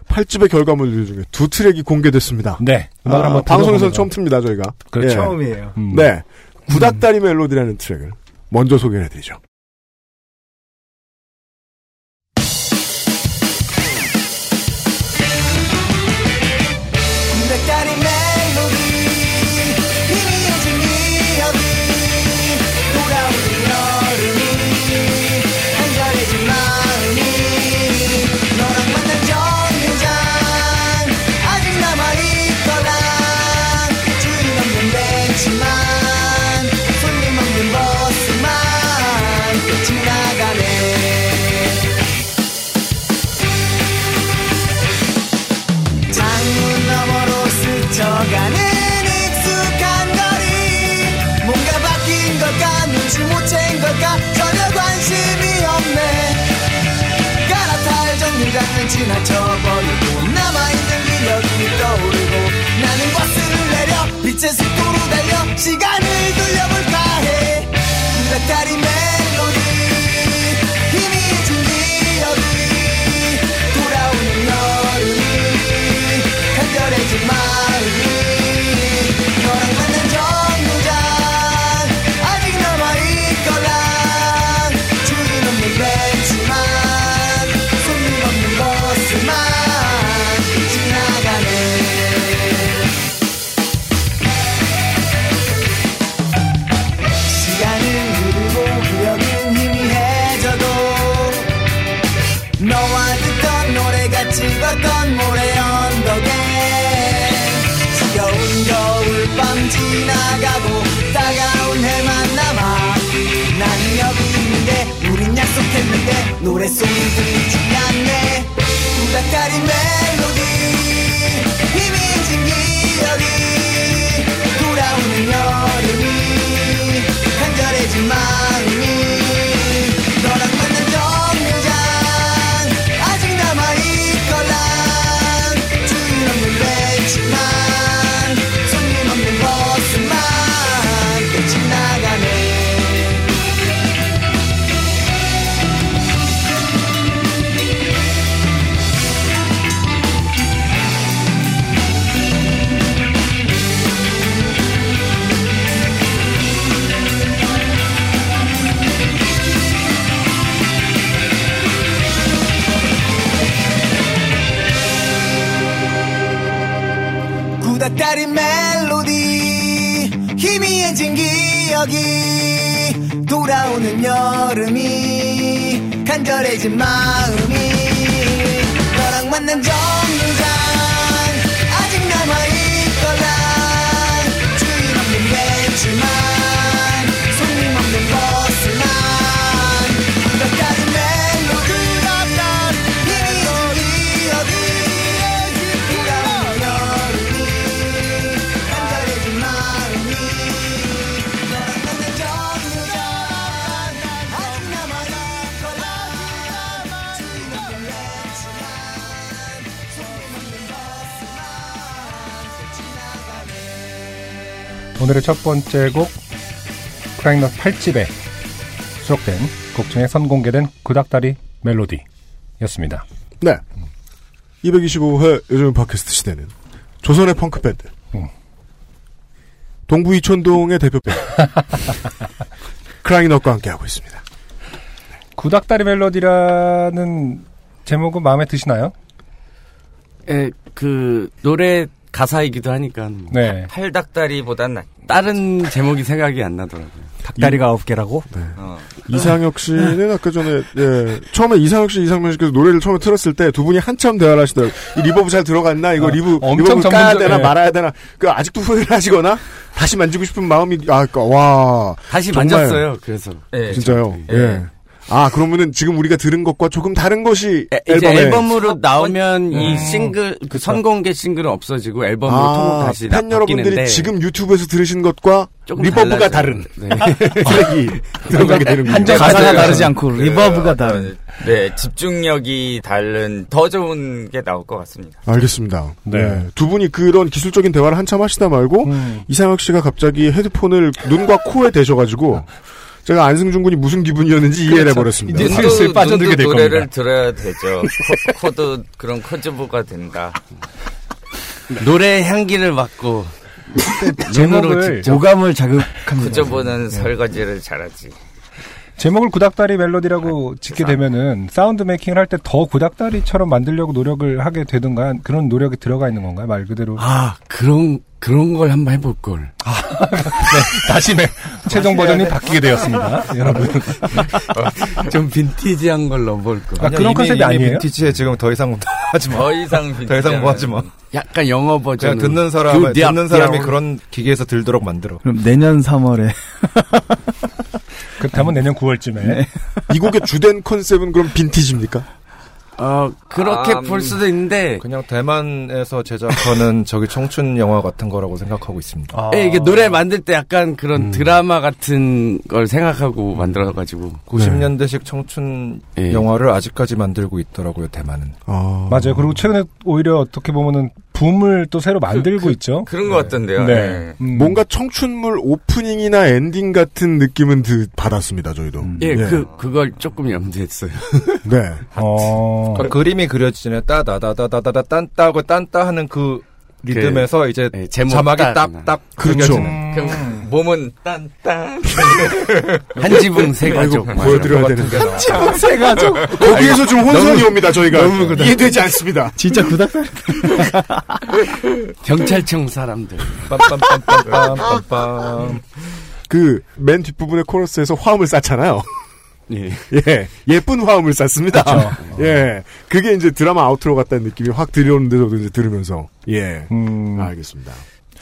8집의 결과물들 중에 두 트랙이 공개됐습니다. 네. 아, 한번 방송에서는. 처음 틉니다, 저희가. 그렇죠. 예. 처음이에요. 음. 네. 구닥다리 멜로디라는 트랙을 먼저 소개해드리죠. 오늘의 첫 번째 곡 크라잉넛 8집에 수록된 곡 중에 선공개된 구닥다리 멜로디였습니다. 네. 225회 요즘 팟캐스트 시대는 조선의 펑크 밴드. 음. 동부 이촌동의 대표 밴드. 크라잉넛과 함께하고 있습니다. 구닥다리 멜로디라는 제목은 마음에 드시나요? 예, 그 노래 가사이기도 하니까 네. 팔닭다리보단 낫. 다른 제목이 생각이 안 나더라고요. 닭다리가 아홉 개라고? 어. 이상혁 씨는 아까 전에 예, 처음에 이상혁 씨, 이상민 씨께서 노래를 처음에 틀었을 때 두 분이 한참 대화를 하시더라고요. 이 reverb 잘 들어갔나? 이거 어, 리브 엄청 reverb 까야 전문적- 되나 예. 말아야 되나? 그 아직도 후회를 하시거나 다시 만지고 싶은 마음이 아, 그, 와 다시 정말. 만졌어요. 그래서 예, 진짜요. 예. 예. 아 그러면은 지금 우리가 들은 것과 조금 다른 것이 에, 이제 앨범에 앨범으로 첫 나오면 이 음. 싱글 그 선공개 싱글은 없어지고 앨범으로 아, 통곡 다시 팬 나- 여러분들이 지금 유튜브에서 들으신 것과 조금 리버브가 달라져요. 다른 네. 트랙이 들어가게 되는 한정 거죠. 가사가 맞아요. 다르지 않고 reverb가 다른. 네, 집중력이 다른 더 좋은 게 나올 것 같습니다. 알겠습니다. 네. 네. 두 분이 그런 기술적인 대화를 한참 하시다 말고 음. 이상혁 씨가 갑자기 헤드폰을 눈과 코에 대셔가지고 제가 안승준 군이 무슨 기분이었는지 이해를 해버렸습니다. 이제 슬슬 빠져들게 될 노래를 겁니다. 들어야 되죠. 코, 도 그런 코드부가 된다. 노래 향기를 맡고 제목을 오감을 자극합니다. 코드부는 설거지를 잘하지. 제목을 구닥다리 멜로디라고 짓게 되면은 sound making을 할 때 더 구닥다리처럼 만들려고 노력을 하게 되든가 그런 노력이 들어가 있는 건가요? 말 그대로 아 그런 그런 걸 한번 해볼 걸. 다시 매- 최종 버전이 바뀌게 되었습니다. 여러분. 좀 빈티지한 걸 넣어볼 걸. 아, 그런 컨셉이 아니에요? 빈티지에 지금 더 이상 하지 마. 더 이상 더 이상 뭐 하지 마. 약간 영어 버전. 그냥 듣는 사람, 듣는 사람이 그런 기계에서 들도록 만들어. 그럼 내년 3월에 그렇다면 내년 9월쯤에 이 곡의 주된 컨셉은 그럼 빈티지입니까? 어, 그렇게 아, 볼 수도 있는데. 그냥 대만에서 제작하는 저기 청춘 영화 같은 거라고 생각하고 있습니다. 예, 이게 노래 만들 때 약간 그런 드라마 같은 걸 생각하고 만들어가지고. 90년대식 청춘 예. 영화를 아직까지 만들고 있더라고요, 대만은. 맞아요. 그리고 최근에 오히려 어떻게 보면은 붐을 또 새로 만들고 있죠. 그런 것 같던데요. 네. 음. 뭔가 청춘물 오프닝이나 엔딩 같은 느낌은 드, 받았습니다, 저희도. 예, 그, 그걸 조금 염두했어요. 네. 어. 그러니까 그림이 그려지잖아요. 따다다다다다다 딴따고 딴따 하는 그 리듬에서 이제 예, 자막이 딱 딱딱 그렇죠. 그려지는. 그럼 몸은 딴딴. 한 지붕 세 가족. 보여드려야 되는데. 세 가족. 거기에서 좀 혼선이 옵니다, 저희가. 너무 그다- 이해되지 않습니다. 진짜 구닥다리. 경찰청 사람들. 빰빰빰빰빰빰. 그, 맨 뒷부분의 코러스에서 화음을 쌌잖아요. 예. 예, 예쁜 화음을 쌌습니다. 예, 그게 이제 드라마 아우트로 같다는 느낌이 확 들려오는데 저도 이제 들으면서 예, 음. 알겠습니다.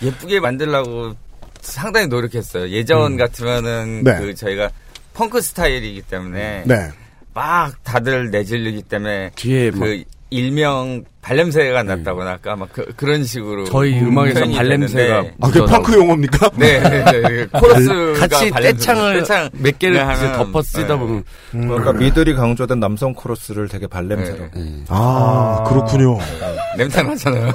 예쁘게 만들려고 상당히 노력했어요. 예전 같으면은 네. 그 저희가 펑크 스타일이기 때문에 네, 막 다들 내질리기 때문에 뒤에 막그 일명 발냄새가 났다거나 아까 막 그, 런 식으로 저희 음악에서 표현이 발냄새가 아, 그 펑크 용어입니까? 네, 네, 네. 코러스가 같이 발냄새, 떼창을 떼창 몇 개를 하면, 이제 덮어 쓰다 네. 보면 그러니까 미들이 강조된 남성 코러스를 되게 발냄새로. 아, 그렇군요. 냄새 나잖아요.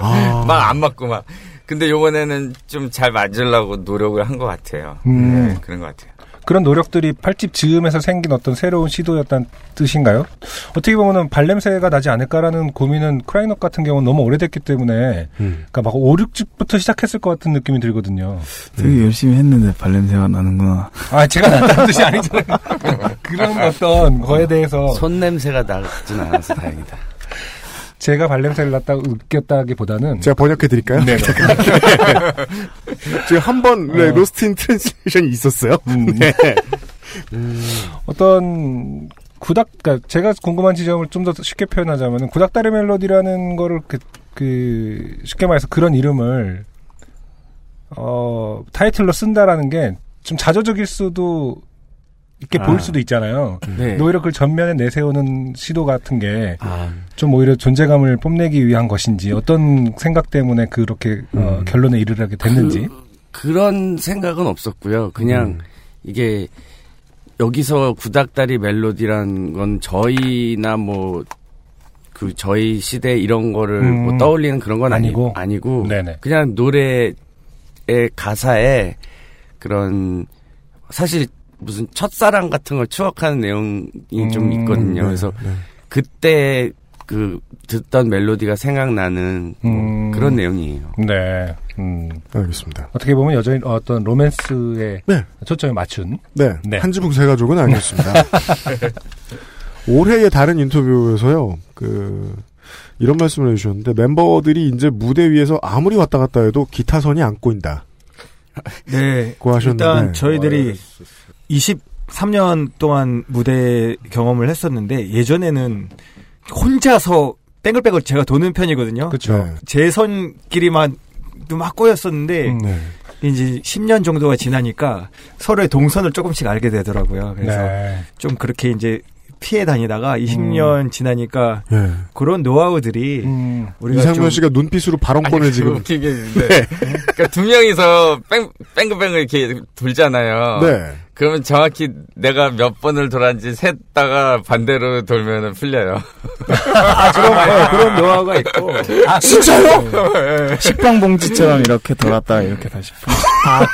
아. 막안 맞고 막. 근데 요번에는 좀 잘 맞으려고 노력을 한 것 같아요. 음. 네, 그런 것 같아요. 그런 노력들이 팔집 즈음에서 생긴 어떤 새로운 시도였다는 뜻인가요? 어떻게 보면은 발냄새가 나지 않을까라는 고민은 크라이넛 같은 경우는 너무 오래됐기 때문에 음. 그러니까 막 5, 6집부터 시작했을 것 같은 느낌이 들거든요. 되게 열심히 했는데 발냄새가 나는구나. 아, 제가 났다는 뜻이 아니잖아요. 그런 어떤 거에 대해서 손 냄새가 나진 않아서 다행이다. 제가 발냄새를 났다고 느꼈다기보다는 제가 번역해 드릴까요? 네. 지금 한번 네, lost in translation이 있었어요. 음. 네. 어떤 구닥, 그러니까 제가 궁금한 지점을 좀 더 쉽게 표현하자면은 구닥다리 멜로디라는 거를 그, 그 쉽게 말해서 그런 이름을 어 타이틀로 쓴다라는 게 좀 자조적일 수도 있게 아. 보일 수도 있잖아요. 네. 오히려 그걸 전면에 내세우는 시도 같은 게좀 아, 오히려 존재감을 뽐내기 위한 것인지 어떤 생각 때문에 그렇게 어, 결론에 이르게 됐는지. 그, 런 생각은 없었고요. 그냥 음. 이게 여기서 구닥다리 멜로디란 건 저희나 뭐 그 저희 시대 이런 거를 음. 뭐 떠올리는 그런 건 아니고? 아니고 아니고 네네. 그냥 노래의 가사에 그런 사실 무슨 첫사랑 같은 걸 추억하는 내용이 좀 음, 있거든요. 네, 그래서 네. 그때 그 듣던 멜로디가 생각나는 뭐 음. 그런 내용이에요. 네. 음. 알겠습니다. 어떻게 보면 여전히 어떤 로맨스에 네. 초점을 맞춘. 네, 네. 한지붕 세 가족은 아니었습니다. 올해의 다른 인터뷰에서요, 그, 이런 말씀을 해주셨는데, 멤버들이 이제 무대 위에서 아무리 왔다 갔다 해도 기타선이 안 꼬인다. 네. 고 하셨는데. 일단 저희들이 23년 동안 무대 경험을 했었는데 예전에는 혼자서 뺑글뺑글 제가 도는 편이거든요. 그렇죠. 네. 제 선끼리만 막 꼬였었는데 음, 네. 이제 10년 정도가 지나니까 서로의 동선을 조금씩 알게 되더라고요. 그래서 네. 좀 그렇게 이제 피해 다니다가 20년 지나니까 예. 그런 노하우들이 음. 우리가 이상면 좀 씨가 눈빛으로 발언권을 아니, 지금. 웃긴 게 있는데. 그러니까 두 명이서 뺑, 뺑글뺑글 이렇게 돌잖아요. 네. 그러면 정확히 내가 몇 번을 돌았는지 셌다가 반대로 돌면은 풀려요. 아, 그런, 어, 그런 노하우가 있고. 아, 진짜요? 식빵봉지처럼 이렇게 돌았다 이렇게 다시. 아,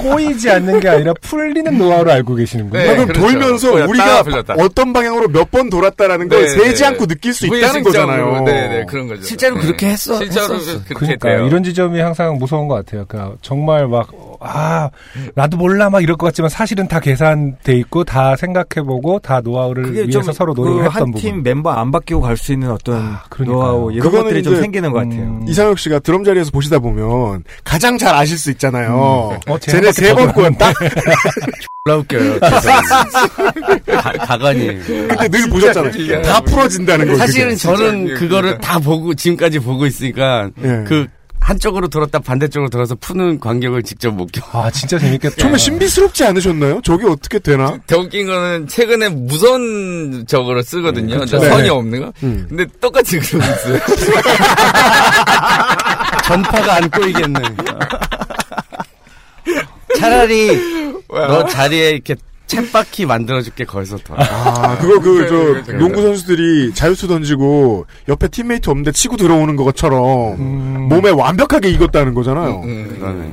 꼬이지 않는 게 아니라 풀리는 노하우를 알고 계시는군요. 네, 그럼 그렇죠. 돌면서 꼬였다, 우리가 풀렸다. 어떤 방향으로 몇 번 돌았다라는 걸 네, 세지 네. 않고 느낄 수 있다는 거잖아요. 네 네, 그런 거죠. 실제로 네. 그렇게 했어. 실제로 했었어. 그렇게 그러니까 돼요. 이런 지점이 항상 무서운 것 같아요. 그러니까 정말 막 아 나도 몰라 막 이럴 것 같지만 사실은 다 계산돼 있고 다 생각해보고 다 노하우를 위해서 좀 서로 노력을 했던 그한 부분. 팀 멤버 안 바뀌고 갈 수 있는 어떤 그러니까요. 노하우 이런 것들이 좀 생기는 것 같아요. 음. 이상혁 씨가 드럼 자리에서 보시다 보면 가장 잘 아실 수 있잖아요. 어, 쟤 쟤네 세번더 꼬였다? 졸라 웃겨요. 가, 가관이. 근데 늘 보셨잖아요. 다 풀어진다는 거. 사실은 그게. 저는 그거를 다 보고 지금까지 보고 있으니까 예. 그 한쪽으로 돌았다 반대쪽으로 돌아서 푸는 광경을 직접 목격. 아 진짜 재밌겠다. 정말 신비스럽지 않으셨나요? 저게 어떻게 되나? 더 웃긴 거는 최근에 무선 저거를 쓰거든요. 그쵸. 저 선이 네. 없는 거. 음. 근데 똑같이 그러고 있어요. 전파가 안 꼬이겠네. 차라리 너 자리에 이렇게 챗바퀴 만들어줄게 거기서 더. 아, 그거 그, 저. 농구 선수들이 자유수 던지고 옆에 팀메이트 없는데 치고 들어오는 것처럼 음. 몸에 완벽하게 익었다는 거잖아요. 음. 그러네.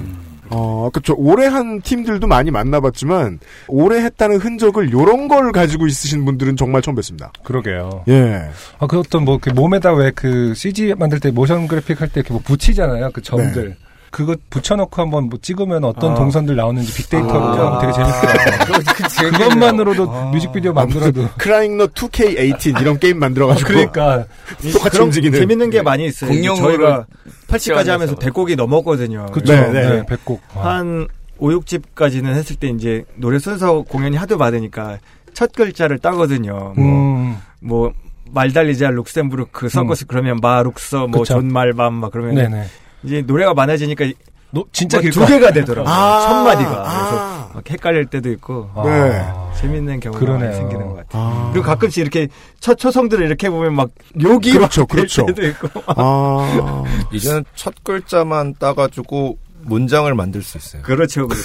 어, 그, 저, 오래 한 팀들도 많이 만나봤지만, 오래 했다는 흔적을 요런 걸 가지고 있으신 분들은 정말 처음 뵀습니다. 그러게요. 예. 아, 그 어떤 뭐, 그 몸에다 왜 그 CG 만들 때 모션 그래픽 할 때 이렇게 뭐 붙이잖아요. 그 점들. 그거 붙여놓고 한번 뭐 찍으면 어떤 아. 동선들 나오는지 빅데이터로 아. 하면 되게 재밌어요. 그것만으로도 뮤직비디오 만들어도. 크라잉너 2K18 이런 게임 만들어가지고. 그러니까. 똑같이 움직이는. 재밌는 게 많이 있어요. 공룡으로 저희가 80까지 시간에서. 하면서 100곡이 넘었거든요. 그쵸. 네, 네, 네. 백곡. 아. 한 5, 6집까지는 했을 때 이제 노래 순서 공연이 하도 많으니까 첫 글자를 따거든요. 뭐, 음. 뭐 말달리자 룩셈부르크 섞어서 그러면 마룩서 뭐. 존말밤 막 그러면 네네. 이제 노래가 많아지니까 노, 진짜 뭐길두 거. 개가 되더라고요. 아. 첫 마디가. 아. 그래서 막 헷갈릴 때도 있고 아. 네. 재밌는 경우가. 많이 생기는 것 같아요. 아. 그리고 가끔씩 이렇게 첫 초성들을 이렇게 보면 막 욕이 그렇죠, 그렇죠. 때도 있고. 아. 이제는 첫 글자만 따가지고 문장을 만들 수 있어요. 그렇죠, 그렇죠.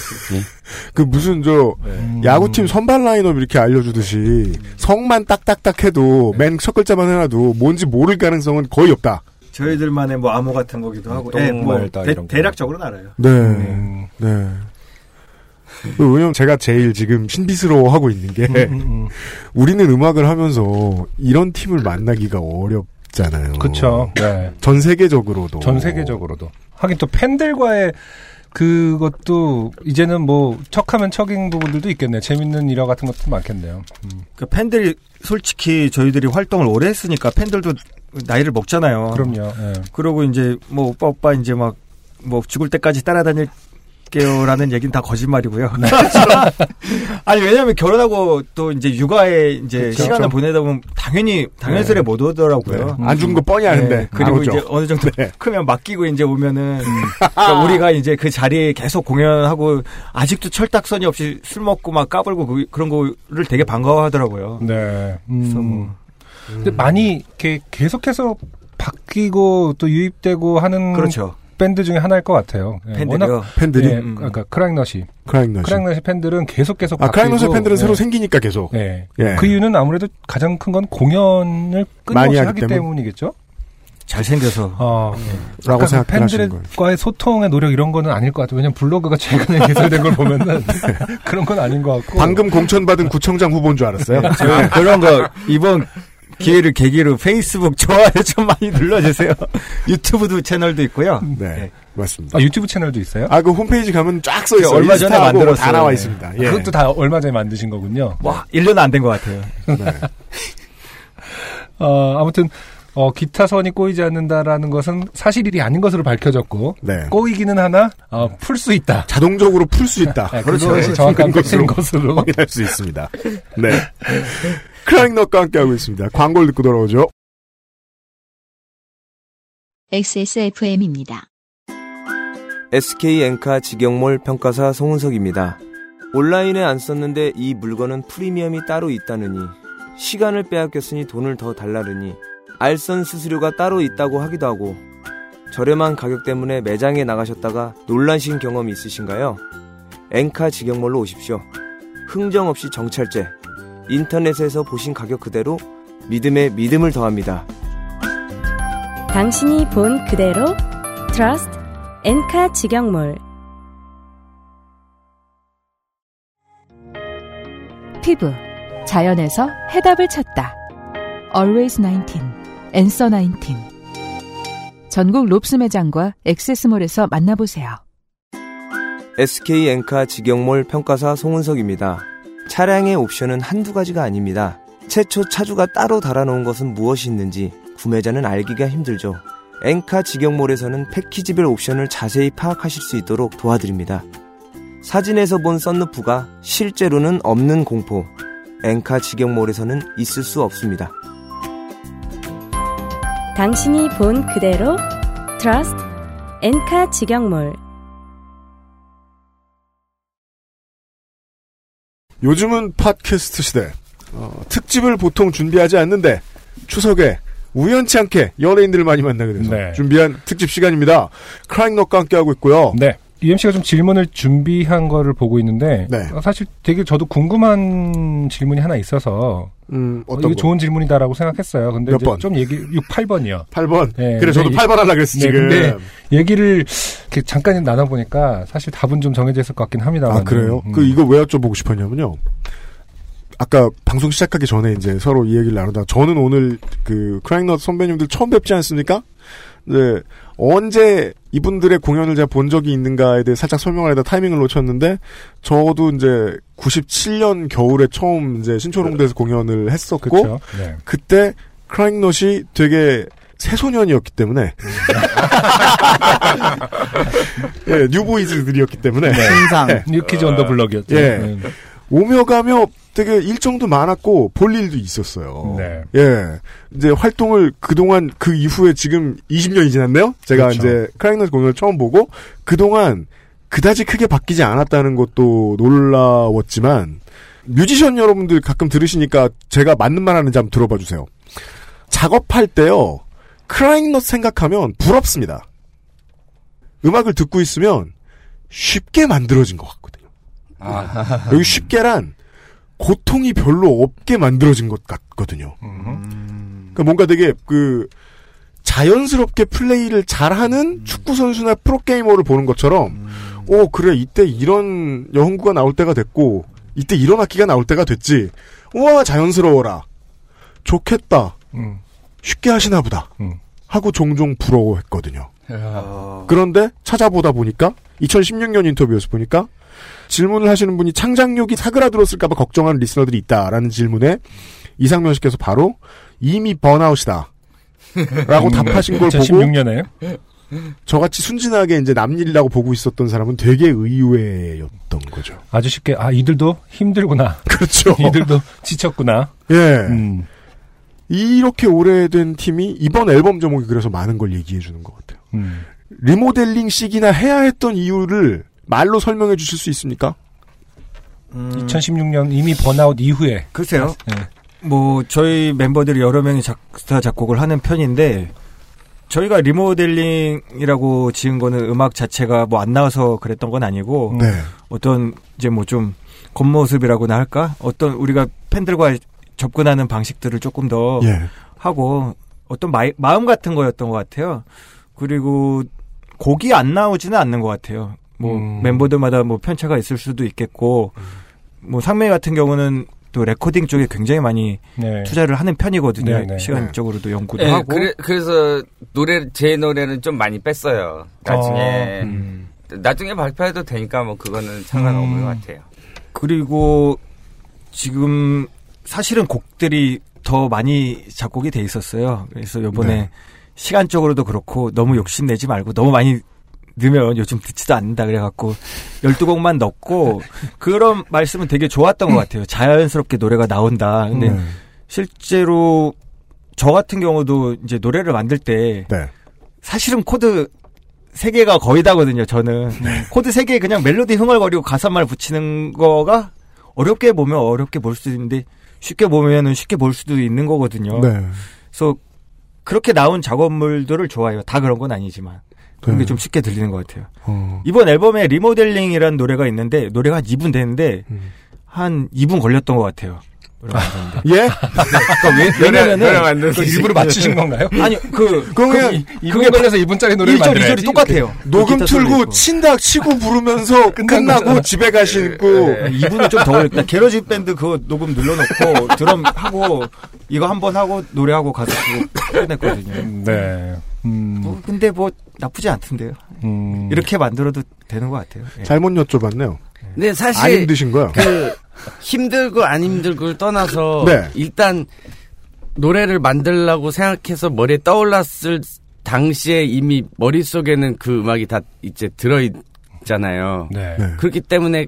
그 무슨 저, 음. 야구팀 선발 라인업 이렇게 알려주듯이, 성만 딱딱딱 해도, 맨 첫 글자만 해놔도, 뭔지 모를 가능성은 거의 없다. 저희들만의 뭐 암호 같은 거기도 하고, 예, 뭐 대. 대략적으로는 알아요. 네. 음. 네. 왜냐면 제가 제일 지금 신비스러워하고 있는 게, 음, 음. 우리는 음악을 하면서 이런 팀을 만나기가 어렵잖아요. 그쵸. 네. 전 세계적으로도. 전 세계적으로도. 하긴 또 팬들과의 그것도 이제는 뭐 척하면 척인 부분들도 있겠네요. 재밌는 일화 같은 것도 많겠네요. 음. 그 팬들이 솔직히 저희들이 활동을 오래 했으니까 팬들도 나이를 먹잖아요. 그럼요. 예. 그러고 이제 뭐 오빠 오빠 이제 막 뭐 죽을 때까지 따라다닐게요라는 얘기는 다 거짓말이고요. 네. 아니 왜냐하면 결혼하고 또 이제 육아에 이제 그쵸. 시간을 보내다 보면 당연히 당연스레 못 오더라고요. 안 죽은 거 뻔히 아는데. 네, 그리고. 이제 어느 정도 네. 크면 맡기고 이제 오면은 그러니까 우리가 이제 그 자리에 계속 공연하고 아직도 철딱선이 없이 술 먹고 막 까불고 그, 런 거를 되게 반가워하더라고요. 네. 그래서 음. 뭐 근데 많이 이렇게 계속해서 바뀌고 또 유입되고 하는 그렇죠. 밴드 중에 하나일 것 같아요. 예, 팬들이요. 워낙 팬들이. 예, 음. 그러니까 크라잉넛이 크라잉넛이. 크라잉넛이 팬들은 계속 계속 아, 크라잉넛의 팬들은 예. 새로 생기니까 계속. 예. 예. 그 이유는 아무래도 가장 큰 건 공연을 끊임없이 하기 때문? 때문이겠죠. 잘생겨서 어, 라고 아까 그. 팬들과의 소통의 노력 이런 거는 아닐 것 같아요. 왜냐면 블로그가 최근에 개설된 걸 보면은 그런 건 아닌 것 같고. 방금 공천받은 구청장 후보인 줄 알았어요. 제가 그런 거 이번 기회를 계기로 페이스북 좋아요 좀 많이 눌러주세요. 유튜브도 채널도 있고요. 네. 맞습니다. 아, 유튜브 채널도 있어요? 아, 그 홈페이지 가면 쫙 써 있어요. 얼마 전에 다 만들었어요. 나와 네. 있습니다. 예. 그것도 다 얼마 전에 만드신 거군요. 뭐 1년 안 된 것 같아요. 네. 어, 아무튼 어, 기타 선이 꼬이지 않는다라는 것은 사실이 아닌 것으로 밝혀졌고 네. 꼬이기는 하나 어, 풀 수 있다. 자동적으로 풀 수 있다. 네, 그것이 정확한 것으로 것으로, 것으로. 확인할 수 있습니다. 네. 크라잉넛과 함께하고 있습니다. 광고를 듣고 돌아오죠. XSFM입니다. SK 엔카 직영몰 평가사 송은석입니다. 온라인에 안 썼는데 이 물건은 프리미엄이 따로 있다느니 시간을 빼앗겼으니 돈을 더 달라느니 알선 수수료가 따로 있다고 하기도 하고 저렴한 가격 때문에 매장에 나가셨다가 놀라신 경험이 있으신가요? 엔카 직영몰로 오십시오. 흥정 없이 정찰제 인터넷에서 보신 가격 그대로 믿음에 믿음을 더합니다. 당신이 본 그대로 Trust 엔카 직영몰 피부 자연에서 해답을 찾다. Always 19, Answer 19. 전국 롭스 매장과 액세스몰에서 만나보세요. SK 엔카 직영몰 평가사 송은석입니다. 차량의 옵션은 한두 가지가 아닙니다. 최초 차주가 따로 달아놓은 것은 무엇이 있는지 구매자는 알기가 힘들죠. 엔카 직영몰에서는 패키지별 옵션을 자세히 파악하실 수 있도록 도와드립니다. 사진에서 본 썬루프가 실제로는 없는 공포. 엔카 직영몰에서는 있을 수 없습니다. 당신이 본 그대로 Trust 엔카 직영몰 요즘은 팟캐스트 시대. 어, 특집을 보통 준비하지 않는데 추석에 우연치 않게 연예인들을 많이 만나게 돼서 네. 준비한 특집 시간입니다. 크라잉넛과 함께 하고 있고요. 네. UMC가 좀 질문을 준비한 거를 보고 있는데 네. 어, 사실 되게 저도 궁금한 질문이 하나 있어서 음, 어, 어떤 이게 거? 좋은 질문이다라고 생각했어요. 근데 몇 번? 좀 얘기 6, 8번이요. 8번. 네, 그래 저도 근데 8번 하려고 그랬어 네, 지금. 근데 얘기를 잠깐 나눠 보니까 사실 답은 좀 정해져 있을 것 같긴 합니다만. 아 그래요? 음. 그 이거 왜 여쭤보고 싶었냐면요. 아까 방송 시작하기 전에 이제 서로 이 얘기를 나누다 저는 오늘 그 크라잉넛 선배님들 처음 뵙지 않습니까? 네 언제 이분들의 공연을 제가 본 적이 있는가에 대해 살짝 설명을 하다 타이밍을 놓쳤는데 저도 이제 97년 겨울에 처음 이제 신촌홍대에서 공연을 했었고. 네. 그때 크라잉넛이 되게 새소년이었기 때문에 예, new boys들이었기 때문에 네. 신상. 예. New Kids on the Block이었죠. 예. 네. 오며 가며 되게 일정도 많았고 볼 일도 있었어요. 네. 예. 이제 활동을 그동안 그 이후에 지금 20년이 지났네요. 제가 그렇죠. 이제 크라잉넛 공연을 처음 보고 그동안 그다지 크게 바뀌지 않았다는 것도 놀라웠지만 뮤지션 여러분들 가끔 들으시니까 제가 맞는 말 하는지 한번 들어봐 주세요. 작업할 때요. 크라잉넛 생각하면 부럽습니다. 음악을 듣고 있으면 쉽게 만들어진 것 같거든요. 여기 쉽게란 고통이 별로 없게 만들어진 것 같거든요. 그러니까 뭔가 되게 그 자연스럽게 플레이를 잘하는 축구 선수나 프로 게이머를 보는 것처럼, 오 그래 이때 이런 여흥구가 나올 때가 됐고 이때 이런 악기가 나올 때가 됐지. 우와 자연스러워라. 좋겠다. 음. 쉽게 하시나 보다. 음. 하고 종종 부러워했거든요. 그런데 찾아보다 보니까 2016년 인터뷰에서 보니까 질문을 하시는 분이 창작력이 사그라들었을까봐 걱정하는 리스너들이 있다라는 질문에 이상면 씨께서 바로 이미 번아웃이다. 라고 답하신 걸 보고 2016년에요? 저같이 순진하게 이제 남일이라고 보고 있었던 사람은 되게 의외였던 거죠. 아주 쉽게 아 이들도 힘들구나. 그렇죠. 이들도 지쳤구나. 예. 음. 이렇게 오래된 팀이 이번 앨범 제목이 그래서 많은 걸 얘기해 주는 것 같아요. 음. 리모델링씩이나 해야 했던 이유를 말로 설명해 주실 수 있습니까? 2016년 이미 번아웃 이후에 글쎄요. 네. 뭐 저희 멤버들이 여러 명이 작 사 작곡을 하는 편인데 저희가 리모델링이라고 지은 거는 음악 자체가 뭐 안 나와서 그랬던 건 아니고 네. 어떤 이제 뭐 좀 겉모습이라고나 할까 어떤 우리가 팬들과 접근하는 방식들을 조금 더 예. 하고 어떤 마, 마음 같은 거였던 것 같아요. 그리고 곡이 안 나오지는 않는 것 같아요. 뭐 음. 멤버들마다 뭐 편차가 있을 수도 있겠고 뭐 상매 같은 경우는 또 레코딩 쪽에 굉장히 많이 네. 투자를 하는 편이거든요. 네, 네. 시간적으로도 연구도 예, 하고. 그래, 그래 서 노래 제 노래는 좀 많이 뺐어요. 나중에 어, 음. 나중에 발표해도 되니까 뭐 그거는 상관없는 음. 것 같아요. 그리고 지금 사실은 곡들이 더 많이 작곡이 돼 있었어요. 그래서 요번에 네. 시간적으로도 그렇고 너무 욕심내지 말고 너무 많이 넣으면 요즘 듣지도 않는다 그래갖고 12곡만 넣고 그런 말씀은 되게 좋았던 것 같아요. 자연스럽게 노래가 나온다. 근데 네. 실제로 저 같은 경우도 이제 노래를 만들 때 네. 사실은 코드 세 개가 거의 다거든요. 저는 코드 세 개에 그냥 멜로디 흥얼거리고 가사말 붙이는 거가 어렵게 보면 어렵게 볼 수도 있는데 쉽게 보면은 쉽게 볼 수도 있는 거거든요. 네. 그래서 그렇게 나온 작업물들을 좋아해요. 다 그런 건 아니지만 그런 네. 게좀 쉽게 들리는 것 같아요. 어. 이번 앨범에 리모델링이라는 노래가 있는데 노래가 한 2분 되는데 음. 한 2분 걸렸던 것 같아요. 만드는데. 예? 그러니까 왜, 왜냐면은 그걸 일부러 맞추신 건가요? 아니 그 그럼 그냥 그- 2분 걸려서 2분짜리 노래를 1절, 만들어야지. 2절이 똑같아요. 녹음 기타 소리 틀고. 친다 치고 부르면서 끝나고 집에 가시고 네, 2분은 좀더 걸렸다. 게러지 밴드 그거 녹음 눌러놓고 드럼 하고 이거 한 번 하고 노래하고 쓰고 끝냈거든요. 네. 음. 뭐, 근데 뭐 나쁘지 않던데요. 음. 이렇게 만들어도 되는 것 같아요. 예. 잘못 여쭤봤네요. 근데 안 사실 힘드신 거야? 그 힘들고 안 힘들고를 떠나서 네. 일단 노래를 만들려고 생각해서 머리에 떠올랐을 당시에 이미 머릿속에는 그 음악이 다 이제 들어있잖아요. 네. 네. 그렇기 때문에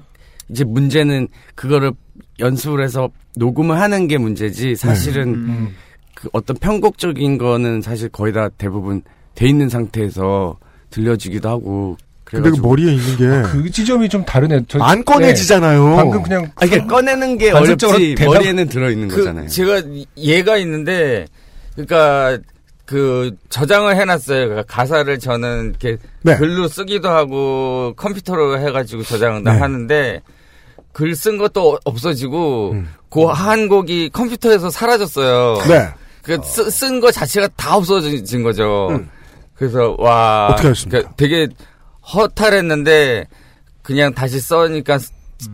이제 문제는 그거를 연습을 해서 녹음을 하는 게 문제지 사실은 그 어떤 편곡적인 거는 사실 거의 다 대부분 돼 있는 상태에서 들려지기도 하고. 근데 그 머리에 있는 게그 지점이 좀 다르네. 저- 안 꺼내지잖아요. 네. 방금 그냥 아, 이게 꺼내는 게 어렵지 대답- 머리에는 들어있는 그 거잖아요. 제가 얘가 있는데 그러니까 그 저장을 해놨어요. 그러니까 가사를 저는 이렇게 네. 글로 쓰기도 하고 컴퓨터로 해가지고 저장을 다 네. 하는데 글 쓴 것도 없어지고 음. 그한 곡이 컴퓨터에서 사라졌어요. 네. 그 쓴 거 자체가 다 없어진 거죠. 음. 그래서 와 어떻게 하셨습니까? 그러니까 되게 허탈했는데 그냥 다시 써니까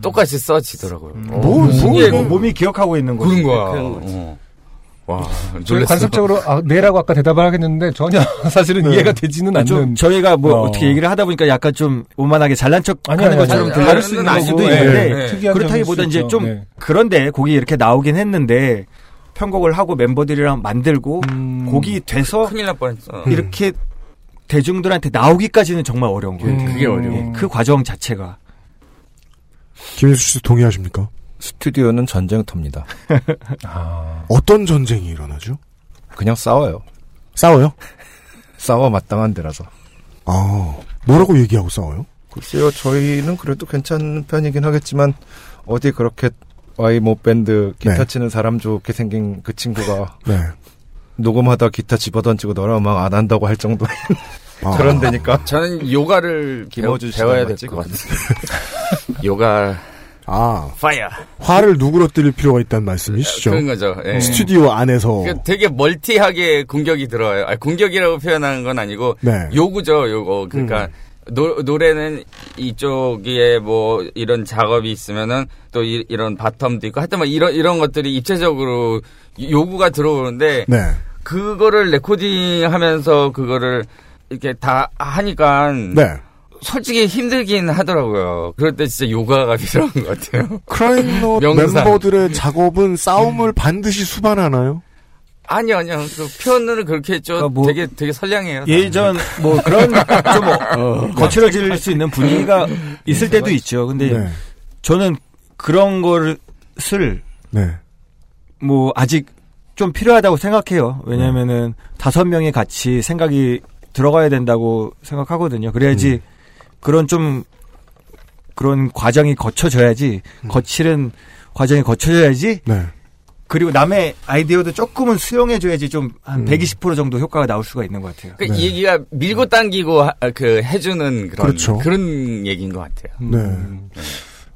똑같이 써지더라고요. 뭐, 어, 뭐, 이게 뭐 몸이 기억하고 있는 거죠. 그런 거야. 그런 거지. 어. 와, 놀랐어. 관습적으로 아, 네라고 아까 대답을 하겠는데 전혀 사실은 이해가 되지는 않는. 좀 저희가 뭐 어. 어. 떻게 얘기를 하다 보니까 약간 좀 오만하게 잘난 척 아니, 하는 아니, 것처럼 아니, 다를 수 있는 거고, 있는데 네, 네. 그렇다기보다 이제. 좀 네. 그런데 곡이 이렇게 나오긴 했는데 편곡을 하고 멤버들이랑 만들고 음. 곡이 돼서 큰일 날 뻔했어. 이렇게 대중들한테 나오기까지는 정말 어려운 거예요. 음. 그게 어려워. 예, 그 과정 자체가 김일수 씨 동의하십니까? 스튜디오는 전쟁터입니다. 어떤 전쟁이 일어나죠? 그냥 싸워요. 싸워요? 싸워 마땅한 데라서. 아, 뭐라고 얘기하고 싸워요? 글쎄요, 저희는 그래도 괜찮은 편이긴 하겠지만, 어디 그렇게 와이 모 밴드 기타 네. 치는 사람 좋게 생긴 그 친구가 네. 녹음하다 기타 집어던지고 너랑 음악 안 한다고 할 정도 아. 그런 데니까. 저는 요가를 배워, 배워야 될 것 같아요. 요가 아, fire 화를 누그러뜨릴 필요가 있다는 말씀이시죠? 그런 거죠. 예. 스튜디오 안에서. 그 되게 multi하게 공격이 들어와요. 아니, 공격이라고 표현하는 건 아니고 네. 요구죠, 요거. 그러니까 노, 노래는 이쪽에 뭐 이런 작업이 있으면은 또 이, 런 bottom도 있고 하여튼 뭐 이런 이런 것들이 입체적으로 요구가 들어오는데 네. 그거를 레코딩하면서 그거를 이렇게 다 하니까 네. 솔직히 힘들긴 하더라고요. 그럴 때 진짜 요가가 필요한 것 같아요. 크라잉넛. 멤버들의 작업은 싸움을 반드시 수반하나요? 아니요, 아니요. 그 표현을 그렇게 했죠. 그러니까 뭐 되게 되게 선량해요. 예전 뭐 그런 좀 거칠어질 수 있는 분위기가 있을 때도 있죠. 근데 네. 저는 그런 것을 네. 뭐 아직 좀 필요하다고 생각해요. 왜냐면은 다섯 명이 같이 생각이 들어가야 된다고 생각하거든요. 그래야지 그런 좀 그런 과정이 거쳐져야지 거칠은 과정이 거쳐져야지 네. 그리고 남의 아이디어도 조금은 수용해줘야지 좀 한 120% 정도 효과가 나올 수가 있는 것 같아요. 그이 얘기가 밀고 당기고 하- 그 해주는 그런 그렇죠. 런 얘기인 것 같아요. 네.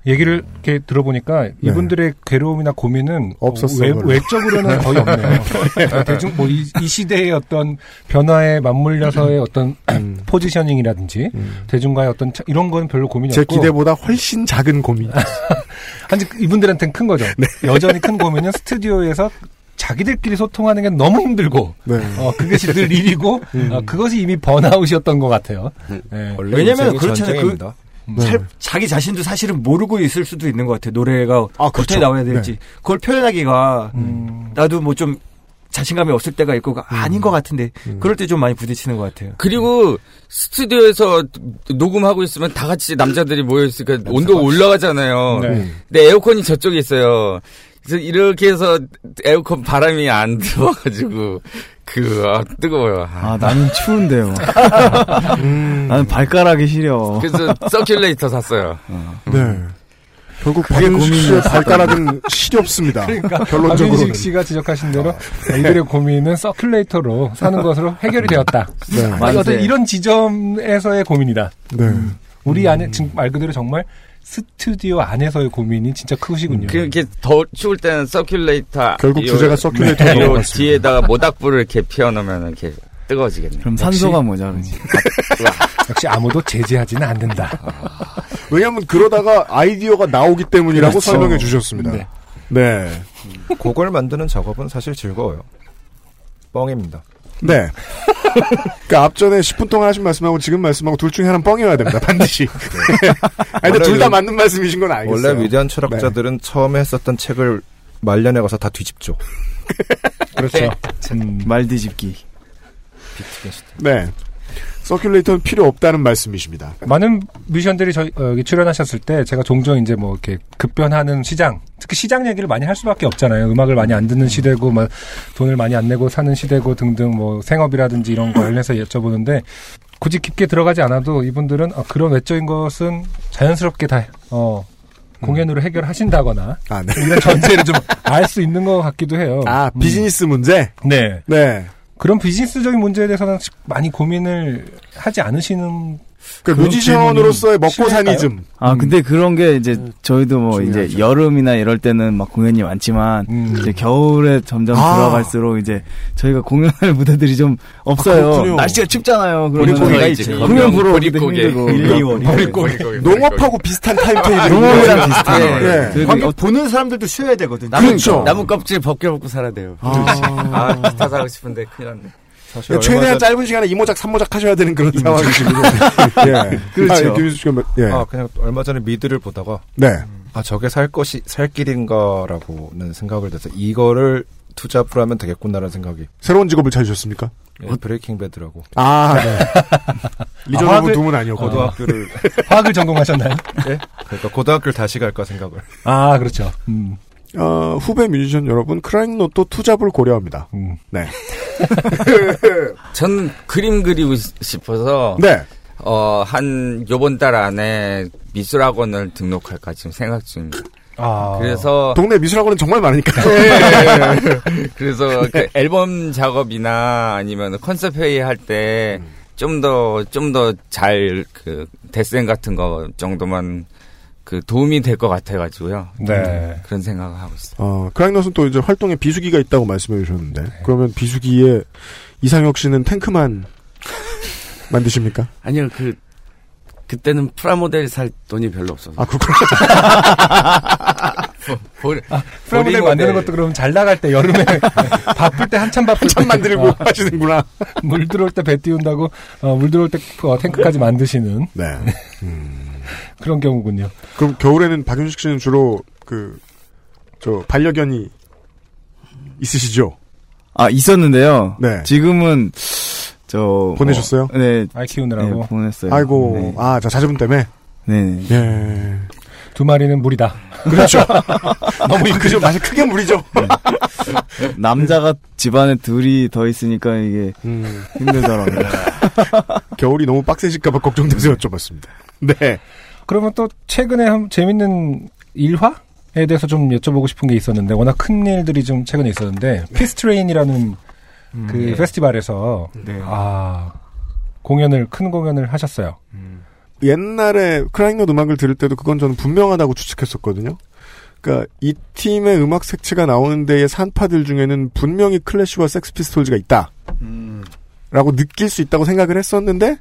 얘기를 이렇게 들어보니까 이분들의 괴로움이나 고민은 없었어요, 외, 별로. 외적으로는 거의 없네요. 그러니까 대중 뭐이 시대의 어떤 변화에 맞물려서의 어떤 포지셔닝이라든지 대중과의 어떤 차- 이런 거는 별로 고민이 제 없고 기대보다 훨씬 작은 고민. 한지 이분들한테는 큰 거죠. 여전히 큰 고민은 스튜디오에서 자기들끼리 소통하는 게 너무 힘들고 네. 어, 그것이 늘 일이고 어, 그것이 이미 번아웃이었던 것 같아요. 네. 원래 왜냐면 인생이 그렇잖아요. 그 전쟁입니다. 살- 자기 자신도 사실은 모르고 있을 수도 있는 것 같아요. 노래가 아, 어떻게 그렇죠. 나와야 될지. 네. 그걸 표현하기가 음. 나도 뭐 좀 자신감이 없을 때가 있고 아닌 것 같은데 그럴 때 좀 많이 부딪히는 것 같아요. 그리고 스튜디오에서 녹음하고 있으면 다 같이 남자들이 모여 있으니까 온도 올라가잖아요. 네. 근데 에어컨이 저쪽에 있어요. 그래서 이렇게 해서 에어컨 바람이 안 들어와가지고 그 아, 뜨거워요. 아. 아, 나는 추운데요. 나는 발가락이 시려. 그래서 서큘레이터 샀어요. 네. 결국 박윤식 씨의. 발가락은 시렵습니다. 그러니까 결론적으로는. 박윤식 씨가 지적하신 대로 이들의 고민은 서큘레이터로 사는 것으로 해결이 되었다. 네. 아니, 어떤 이런 지점에서의 고민이다. 네. 우리 안에 지금 말 그대로 정말 스튜디오 안에서의 고민이 진짜 크시군요. 그렇게 더 추울 때는 서큘레이터 결국 요- 주제가 서큘레이터로 요 넘어갔습니다. 뒤에다가 모닥불을 이렇게 피워놓으면 이렇게 뜨거워지겠네요. 그럼 산소가 모자르지. 역시 아무도 제재하지는 않는다. 왜냐하면 그러다가 아이디어가 나오기 때문이라고 그렇죠. 설명해 주셨습니다. 네. 네. 곡을 만드는 작업은 사실 즐거워요. 뻥입니다. 네. 그러니까 앞전에 10분 동안 하신 말씀하고 지금 말씀하고 둘 중에 하나는 뻥이어야 됩니다. 반드시. 아니, 근데 둘 다 맞는 말씀이신 건 알겠어요. 원래 위대한 철학자들은 처음에 했었던 책을 말년에 가서 다 뒤집죠. 그렇죠. 음, 말 뒤집기. 네. 서큘레이터는 필요 없다는 말씀이십니다. 많은 뮤지션들이 저희 어, 여기 출연하셨을 때 제가 종종 이제 뭐 이렇게 급변하는 시장, 특히 시장 얘기를 많이 할 수밖에 없잖아요. 음악을 많이 안 듣는 시대고, 막 돈을 많이 안 내고 사는 시대고 등등 뭐 생업이라든지 이런 거 관련해서 여쭤보는데 굳이 깊게 들어가지 않아도 이분들은 어, 그런 외적인 것은 자연스럽게 다 어, 공연으로 해결하신다거나 아, 네. 이런 전제를 좀 알 수 있는 것 같기도 해요. 아, 비즈니스 문제? 네. 네. 그런 비즈니스적인 문제에 대해서는 많이 고민을 하지 않으시는 그 그런 뮤지션으로서의 먹고? 사니즘. 아 근데 그런 게 이제 저희도 뭐 이제 중요하죠. 여름이나 이럴 때는 막 공연이 많지만 이제 겨울에 점점 아. 들어갈수록 이제 저희가 공연할 무대들이 좀 없어요. 그렇군요. 날씨가 춥잖아요. 그러면 보릿고개가 있지. 공연 보러 오기도. 힘들고 1, 2월. 농업하고 비슷한 타임테이블. 농업이랑 비슷해요. 예. 그- 관객 보는 사람들도 쉬어야 되거든요. 나무, 그렇죠. 나무 껍질 벗겨먹고 살아야 돼요. 아, 기타 사고 싶은데 큰일 났네. 사실 얼마 최대한 전- 짧은 시간에 이모작 삼모작 하셔야 되는 그런 상황이시군요. 예. 그렇죠. 아, 김민수 씨가 뭐- 예. 아 그냥 얼마 전에 미드를 보다가 네. 아 저게 저것이 살 길인가라고는 생각을 해서 이거를 투잡을 하면 되겠구나라는 생각이 새로운 직업을 찾으셨습니까? 예, 브레이킹 배드라고 아, 네. 리전 아, 둠은 아니었고. 고등학교를 화학을 전공하셨나요? 예? 그러니까 고등학교를 다시 갈까 생각을 아, 그렇죠. 음. 어, 후배 뮤지션 여러분, 크라잉넛도 투잡을 고려합니다. 음. 네. 전 그림 그리고 싶어서 네. 어, 한 요번 달 안에 미술학원을 등록할까 지금 생각 중입니다. 아. 그래서 동네 미술학원은 정말 많으니까. 그래서 그 앨범 작업이나 아니면 컨셉 회의 할 때 좀 더 좀 더 잘그 데센 같은 거 정도만 그 도움이 될 것 같아 가지고요. 네. 그런 생각을 하고 있어요. 어, 크라잉노트는 또 이제 활동에 비수기가 있다고 말씀해 주셨는데, 그러면 비수기에 이상혁 씨는 탱크만 만드십니까? 아니요, 그, 그때는 프라모델 살 돈이 별로 없어서. 아, 그렇구나. 볼, 프라모델 만드는 것도 그럼 잘 나갈 때 여름에 바쁠 때 한참 바쁠 한참 때 만들고 어, 하시는구나. 물 들어올 때 배 띄운다고 어, 물 들어올 때 어, 탱크까지 만드시는 네. 그런 경우군요. 그럼 겨울에는 박윤식 씨는 주로 그, 저, 반려견이 있으시죠? 아 있었는데요. 네. 지금은 저 보내셨어요? 어, 네. 아이 키우느라고. 네, 보냈어요. 아이고, 네. 아, 저 자제분 때문에? 네. 예. 두 마리는 무리다. 그렇죠. 너무 그죠. 사실 크게 무리죠. 남자가 집안에 둘이 더 있으니까 이게 음. 힘들더라고요. 겨울이 너무 빡세실까봐 걱정돼서 여쭤봤습니다. 네. 그러면 또 최근에 한 재밌는 일화 에 대해서 좀 여쭤보고 싶은 게 있었는데 워낙 큰 일들이 좀 최근에 있었는데 피스트레인이라는 그 네. 페스티벌에서 네. 아 공연을 큰 공연을 하셨어요. 옛날에 크라잉넛 음악을 들을 때도 그건 저는 분명하다고 추측했었거든요. 그러니까 이 팀의 음악 색채가 나오는 데의 산파들 중에는 분명히 클래시와 섹스피스톨즈가 있다. 라고 느낄 수 있다고 생각을 했었는데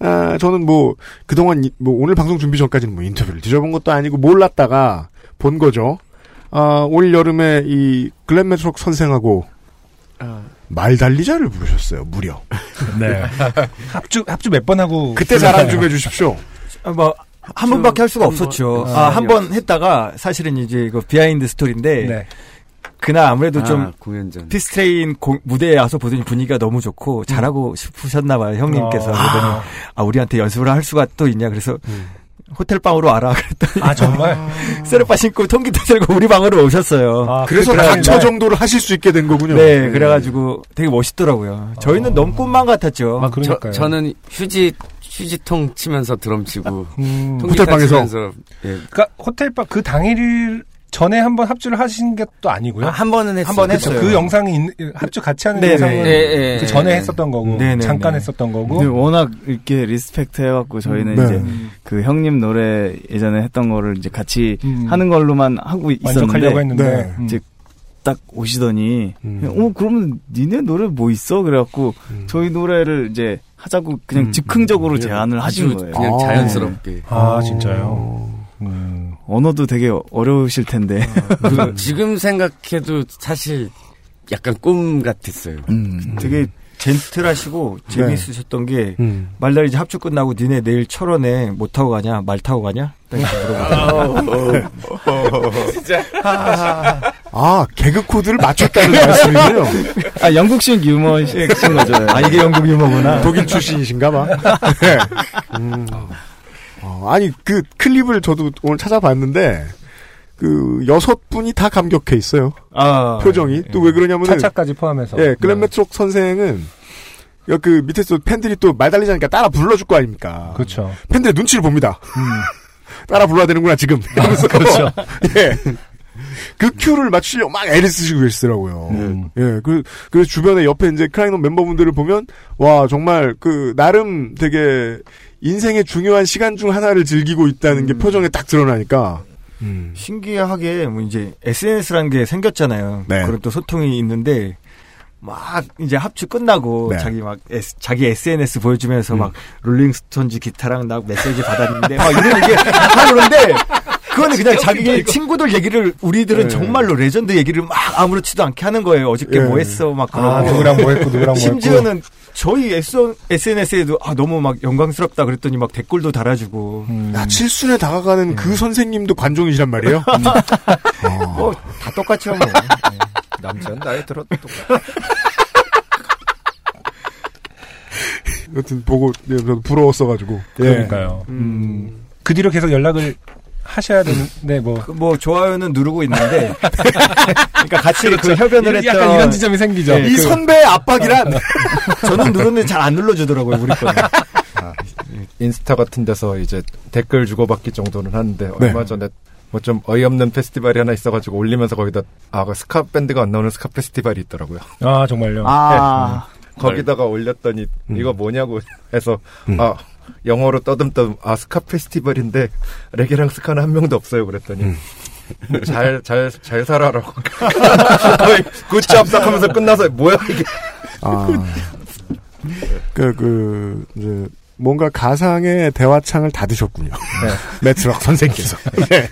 아, 저는 뭐 그동안 이- 뭐 오늘 방송 준비 전까지는 뭐 인터뷰를 뒤져본 것도 아니고 몰랐다가 본 거죠. 아, 올 여름에 이 글렌 매트록 선생하고 말 달리자를 부르셨어요. 무려. 네. 합주 합주 몇 번 하고 그때 자랑 좀 해주십시오. 아, 뭐, 한 번밖에 할 수가 한 없었죠. 번. 아, 한 번 했다가 사실은 이제 이거 behind story인데 네. 그날 아무래도 아, 좀 공연 전. 피스트레인 공- 무대에 와서 보더니 분위기가 너무 좋고 잘하고 싶으셨나 봐요 형님께서 어. 그러더니 아 우리한테 연습을 할 수가 또 있냐 그래서 음. 호텔 방으로 와라 그랬더니 아 정말 세르파 신고 통기타 들고 우리 방으로 오셨어요. 아, 그래서 그때 각처 날- 정도를 하실 수 있게 된 거군요. 네, 그래가지고 되게 멋있더라고요. 저희는 너무 꿈만 같았죠. 아 그러니까요. 저, 저는 휴지, 휴지통 치면서 드럼 치고, 음, 통기타 호텔 방에서? 치면서, 예. 그러니까 호텔 방 그 당일 전에 한번 합주를 하신 게또 아니고요. 아, 한 번은 했어요. 한번? 했어요. 그 영상이 합주 같이 하는 네네. 영상은 네, 네, 그 전에 네. 했었던 거고 네네, 잠깐 네. 했었던 거고 워낙 이렇게 respect 해갖고 저희는 네. 이제 그 형님 노래 예전에 했던 거를 이제 같이 음. 하는 걸로만 하고 있었는데 만족하려고 했는데 네. 음. 이제 딱 오시더니 음. 어 그러면 니네 노래 뭐 있어 그래갖고 음. 저희 노래를 이제 하자고 그냥 음. 즉흥적으로 제안을 하신 거예요. 그냥 아. 자연스럽게. 아 진짜요. 음. 언어도 되게 어려우실 텐데. 그 지금 생각해도 사실 약간 꿈 같았어요. 음. 되게 젠틀하시고 재미있으셨던 게 음. 말날 이제 합주 끝나고 니네 내일 철원에 뭐 타고 가냐 말 타고 가냐. 진짜. 아 개그 코드를 맞췄다는 말씀이군요. 아 영국식 유머 신 거죠. 아 이게 영국 유머구나. 독일 출신이신가봐. 네. 음. 어, 아니 그 클립을 저도 오늘 찾아봤는데 그 여섯 분이 다 감격해 있어요. 아, 표정이 또왜 그러냐면은 차차까지 포함해서. 예, 글렌 메트록 선생은 그 밑에서 팬들이 또 말 달리자니까 따라 불러줄 거 아닙니까? 그렇죠. 팬들의 눈치를 봅니다. 따라 불러야 되는구나 지금. 이러면서 그렇죠. 예. 그 큐를 맞추려고 막 애를 쓰시고 계시더라고요. 음. 예, 그, 그 주변에 옆에 이제 크라이노 멤버분들을 보면, 와, 정말 그, 나름 되게 인생의 중요한 시간 중 하나를 즐기고 있다는 게 표정에 딱 드러나니까, 신기하게 뭐 이제 SNS라는 게 생겼잖아요. 네. 그런 또 소통이 있는데 막 이제 합주 끝나고 네. 자기 막 S- 자기 SNS 보여주면서 막 롤링스톤즈 기타랑 나 메시지 받았는데 막 이런 게 그런데 그거는 그냥 자기 친구들 얘기를 우리들은 네. 정말로 레전드 얘기를 막 아무렇지도 않게 하는 거예요. 어저께 예. 뭐 했어 막 아, 그러고 누구랑 뭐 했고, 누구랑 뭐 심지어는 저희 SNS에도 아 너무 막 영광스럽다 그랬더니 막 댓글도 달아주고 야, 칠순에 다가가는 그 선생님도 관종이시란 말이에요? 뭐다 똑같죠 뭐. 남자는 나이 들어도 똑같아. 여튼 보고, 예, 저도 부러웠어가지고. 예. 그러니까요. 음. 그 뒤로 계속 연락을 하셔야 되는데 뭐. 뭐 좋아요는 누르고 있는데 그러니까 같이 그 협연을 약간 했던 이런 지점이 생기죠. 예, 이 그- 선배의 압박이란! 저는 누르는데 잘 안 눌러주더라고요 우리 거는 인스타 같은 데서 이제 댓글 주고받기 정도는 하는데 네. 얼마 전에 뭐 좀 어이없는 페스티벌이 하나 있어가지고 올리면서 거기다 아 그 스카 밴드가 안 나오는 스카 페스티벌이 있더라고요. 아, 정말요? 아. 거기다가 올렸더니 이거 뭐냐고 해서 아 영어로 떠듬떠듬 아 스카 페스티벌인데 레게랑 스카는 한 명도 없어요 그랬더니 잘잘 잘 살아라고 거의 굿잡 싹 하면서 끝나서 뭐야 이게 아. 그, 그, 이제, 뭔가 가상의 대화창을 닫으셨군요. 매트럭 선생께서. 네.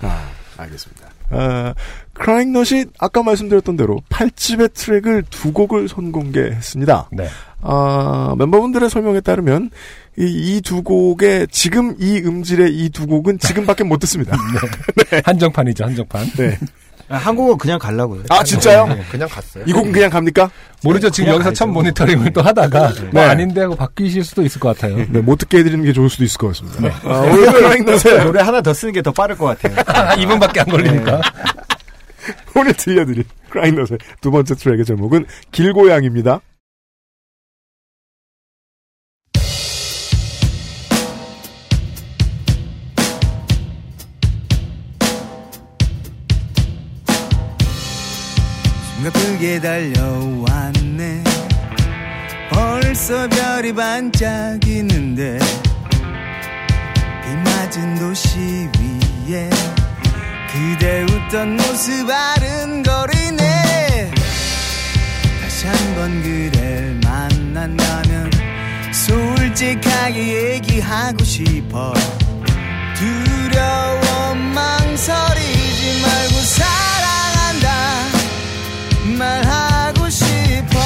아, 알겠습니다. 아, 크라잉넛이 아까 말씀드렸던 대로 8집의 트랙을 두 곡을 선공개했습니다. 네. 아, 멤버분들의 설명에 따르면 이두 곡의 지금 이 음질의 이 두 곡은 지금밖에 못 듣습니다. 네. 한정판이죠, 한정판. 네. 한국어 그냥 갈라고요. 아, 진짜요? 네, 그냥 갔어요. 이 곡은 그냥 갑니까? 모르죠. 지금 여기서 가야죠. 첫 모니터링을 또 하다가 네. 뭐 아닌데 하고 바뀌실 수도 있을 것 같아요. 네, 못 듣게 해드리는 게 좋을 수도 있을 것 같습니다. 네. 아, 오늘 크라잉넛의 노래 하나 더 쓰는 게 더 빠를 것 같아요. 2분밖에 안 걸리니까. 오늘 들려드릴 크라잉넛의 두 번째 트랙의 제목은 길고양입니다. 숨가쁘게 달려왔네. 벌써 별이 반짝이는데 비 맞은 도시 위에 그대 웃던 모습 아른거리네. 다시 한번 그댈 만난다면 솔직하게 얘기하고 싶어. 두려워 망설이지 말고 사랑한다 말하고 싶어.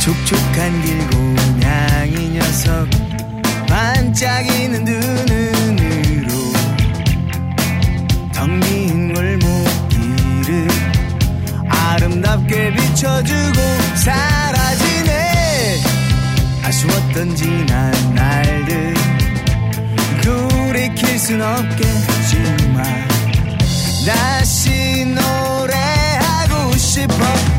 촉촉한 길고양이 녀석. 반짝이는 두 눈으로. 텅빈 골목길을 아름답게 비춰주고 사라지네. 아쉬웠던 지난 날들. 돌이킬 순 없겠지만 다시 노래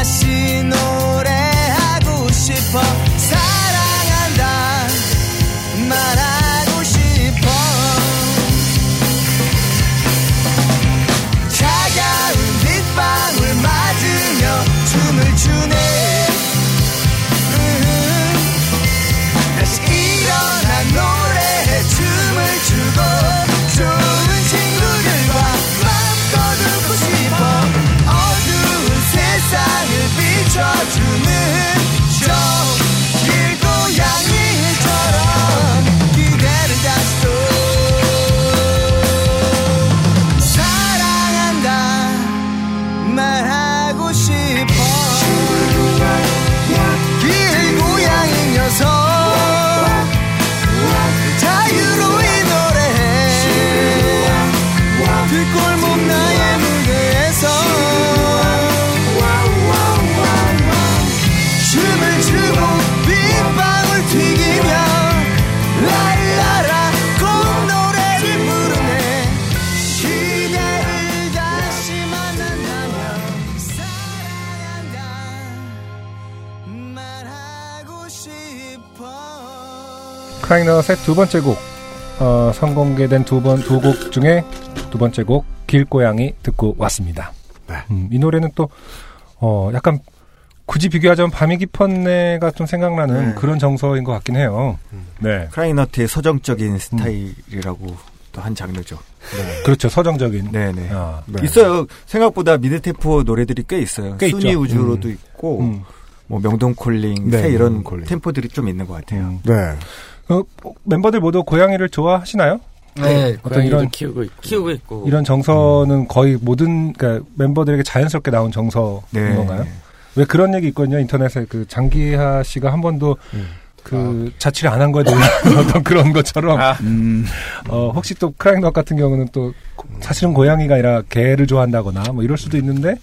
다시 노래하고 싶어. 크라잉넛의 두 번째 곡, 어, 선공개된 두 번, 두 곡 중에 두 번째 곡, 길고양이 듣고 왔습니다. 음, 이 노래는 또, 어, 약간 굳이 비교하자면 밤이 깊었네가 좀 생각나는 네. 그런 정서인 것 같긴 해요. 네. 크라잉넛의 서정적인 스타일이라고 또한 장르죠. 그렇죠. 서정적인. 네네. 아, 네. 있어요. 생각보다 mid tempo 노래들이 꽤 있어요. 꽤 순위 있죠. 우주로도 음. 있고, 음. 뭐 명동 콜링, 네, 새 이런 콜링. 템포들이 좀 있는 것 같아요. 네. 어, 멤버들 모두 고양이를 좋아하시나요? 네, 어떤 고양이도 이런 키우고 있고. 키우고 있고. 이런 정서는 거의 모든 그러니까 멤버들에게 자연스럽게 나온 정서인 네. 건가요? 왜 그런 얘기 있거든요. 인터넷에 그 장기하 씨가 한 번도 그 자취를 안 한 거에 놀라는 어떤 그런 것처럼 음. 어, 혹시 또 크라잉넛 같은 경우는 또 고- 사실은 고양이가 아니라 개를 좋아한다거나 뭐 이럴 수도 있는데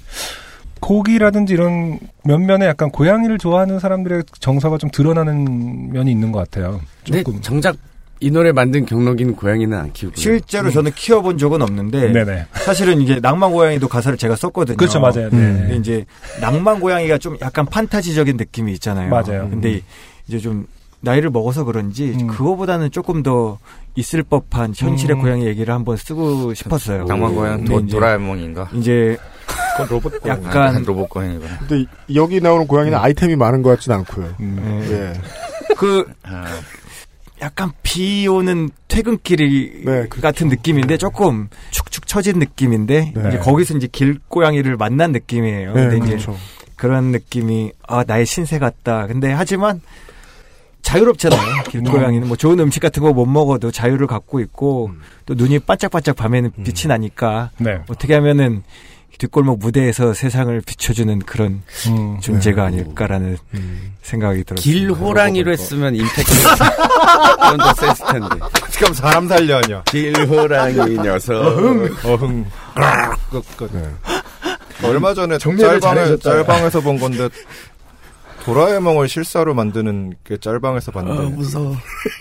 고기라든지 이런 면면에 약간 고양이를 좋아하는 사람들의 정서가 좀 드러나는 면이 있는 것 같아요. 근데 조금. 정작 이 노래 만든 경록이는 고양이는 안 키우고. 실제로 저는 키워본 적은 없는데, 네네. 사실은 이게 낭만 고양이도 가사를 제가 썼거든요. 그렇죠, 맞아요. 네. 근데 이제 낭만 고양이가 좀 약간 판타지적인 느낌이 있잖아요. 맞아요. 근데 이제 좀 나이를 먹어서 그런지 음. 그거보다는 조금 더 있을 법한 현실의 음. 고양이 얘기를 한번 쓰고 싶었어요. 낭만 고양 도, 이제- 도라에몽인가? 이제 그건 로봇 고양이. 약간 아, 로봇 고양이구나. 근데 이- 여기 나오는 고양이는 아이템이 많은 것 같진 않고요. 네. 예. 그 아, 약간 비 오는 퇴근길이 네, 그렇죠. 같은 느낌인데 조금 축축 처진 느낌인데 네. 이제 거기서 이제 길고양이를 만난 느낌이에요. 네, 근데 이제 그렇죠. 그런 느낌이 아 나의 신세 같다. 근데 하지만 자유롭잖아요. 길고양이는 뭐 좋은 음식 같은 거 못 먹어도 자유를 갖고 있고 음. 또 눈이 반짝반짝 밤에는 빛이 나니까 네. 어떻게 하면은 뒷골목 무대에서 세상을 비춰주는 그런 음. 존재가 네. 아닐까라는 음. 생각이 들었습니다. 길호랑이로 했으면 임팩트. 그건 더 셌을 텐데. 그럼 사람 살려 아니야. 길호랑이 녀석. 어흥. 끝, 끝. 네. 얼마 전에 짤방에. 짤방에서 본 건데 도라에몽을 실사로 만드는 그 짤방에서 봤는데 아, 무서워.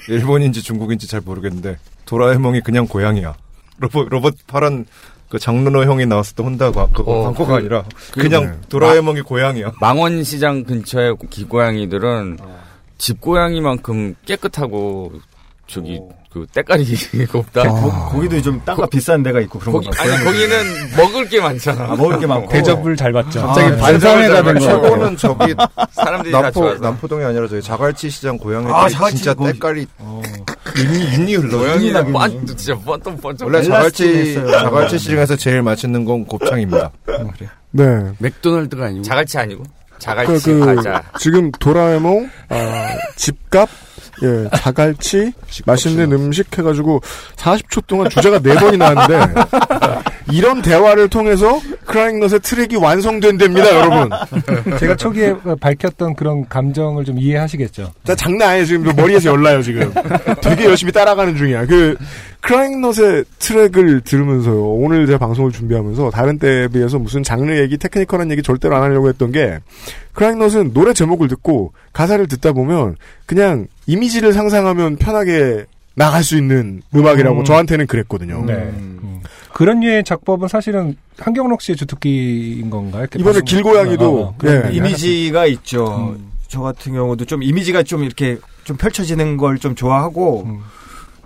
일본인지 중국인지 잘 모르겠는데 도라에몽이 그냥 고양이야. 로봇 로봇 파란 그 장르노 형이 나왔었던 혼다 과- 그거 어, 광고가 그- 아니라 그- 그냥 네. 도라에몽이 고양이야. 망원시장 근처에 기고양이들은 집고양이만큼 깨끗하고 저기 그 때깔이가 없다. 거, 거기도 좀 땅가 비싼 데가 있고 그런 거기 거 아니 거기는 먹을 게 많잖아. 아, 먹을 게 많고 대접을 잘 받죠. 갑자기 아, 반상회가 된 거. 최고는 저기 사람들이 다 남포. 남포동이 아니라 저기 자갈치 시장 고양이 아, 들 진짜 때깔이 어. 윤이 윤이 흘러. 뻔 해. 진짜 뻔뻔 뻔쩍. 원래 자갈치. 자갈치 시장에서 제일 맛있는 건 곱창입니다. 네. 맥도날드가 아니고. 자갈치 아니고 그, 자갈치 그, 과자. 지금 도라에몽, 아, 집값, 예, 자갈치, 맛있는 음식 해가지고 40초 동안 주제가 4번이 나왔는데, 이런 대화를 통해서 크라잉넛의 트랙이 완성된답니다, 여러분. 제가 초기에 밝혔던 그런 감정을 좀 이해하시겠죠. 자, 장난 아니에요. 지금 머리에서 열나요, 지금. 되게 열심히 따라가는 중이야. 그, 크라잉넛의 트랙을 들으면서요. 오늘 제가 방송을 준비하면서 다른 때에 비해서 무슨 장르 얘기, technical한 얘기 절대로 안 하려고 했던 게, 크라잉넛은 노래 제목을 듣고 가사를 듣다 보면 그냥 이미지를 상상하면 편하게 나갈 수 있는 음악이라고 음. 저한테는 그랬거든요. 네. 음. 그런 류의 작법은 사실은 한경록 씨의 주특기인 건가요? 이렇게 이번에 길고양이도, 예. 이미지가 있죠. 음. 저 같은 경우도 좀 이미지가 좀 이렇게 좀 펼쳐지는 걸 좀 좋아하고 음.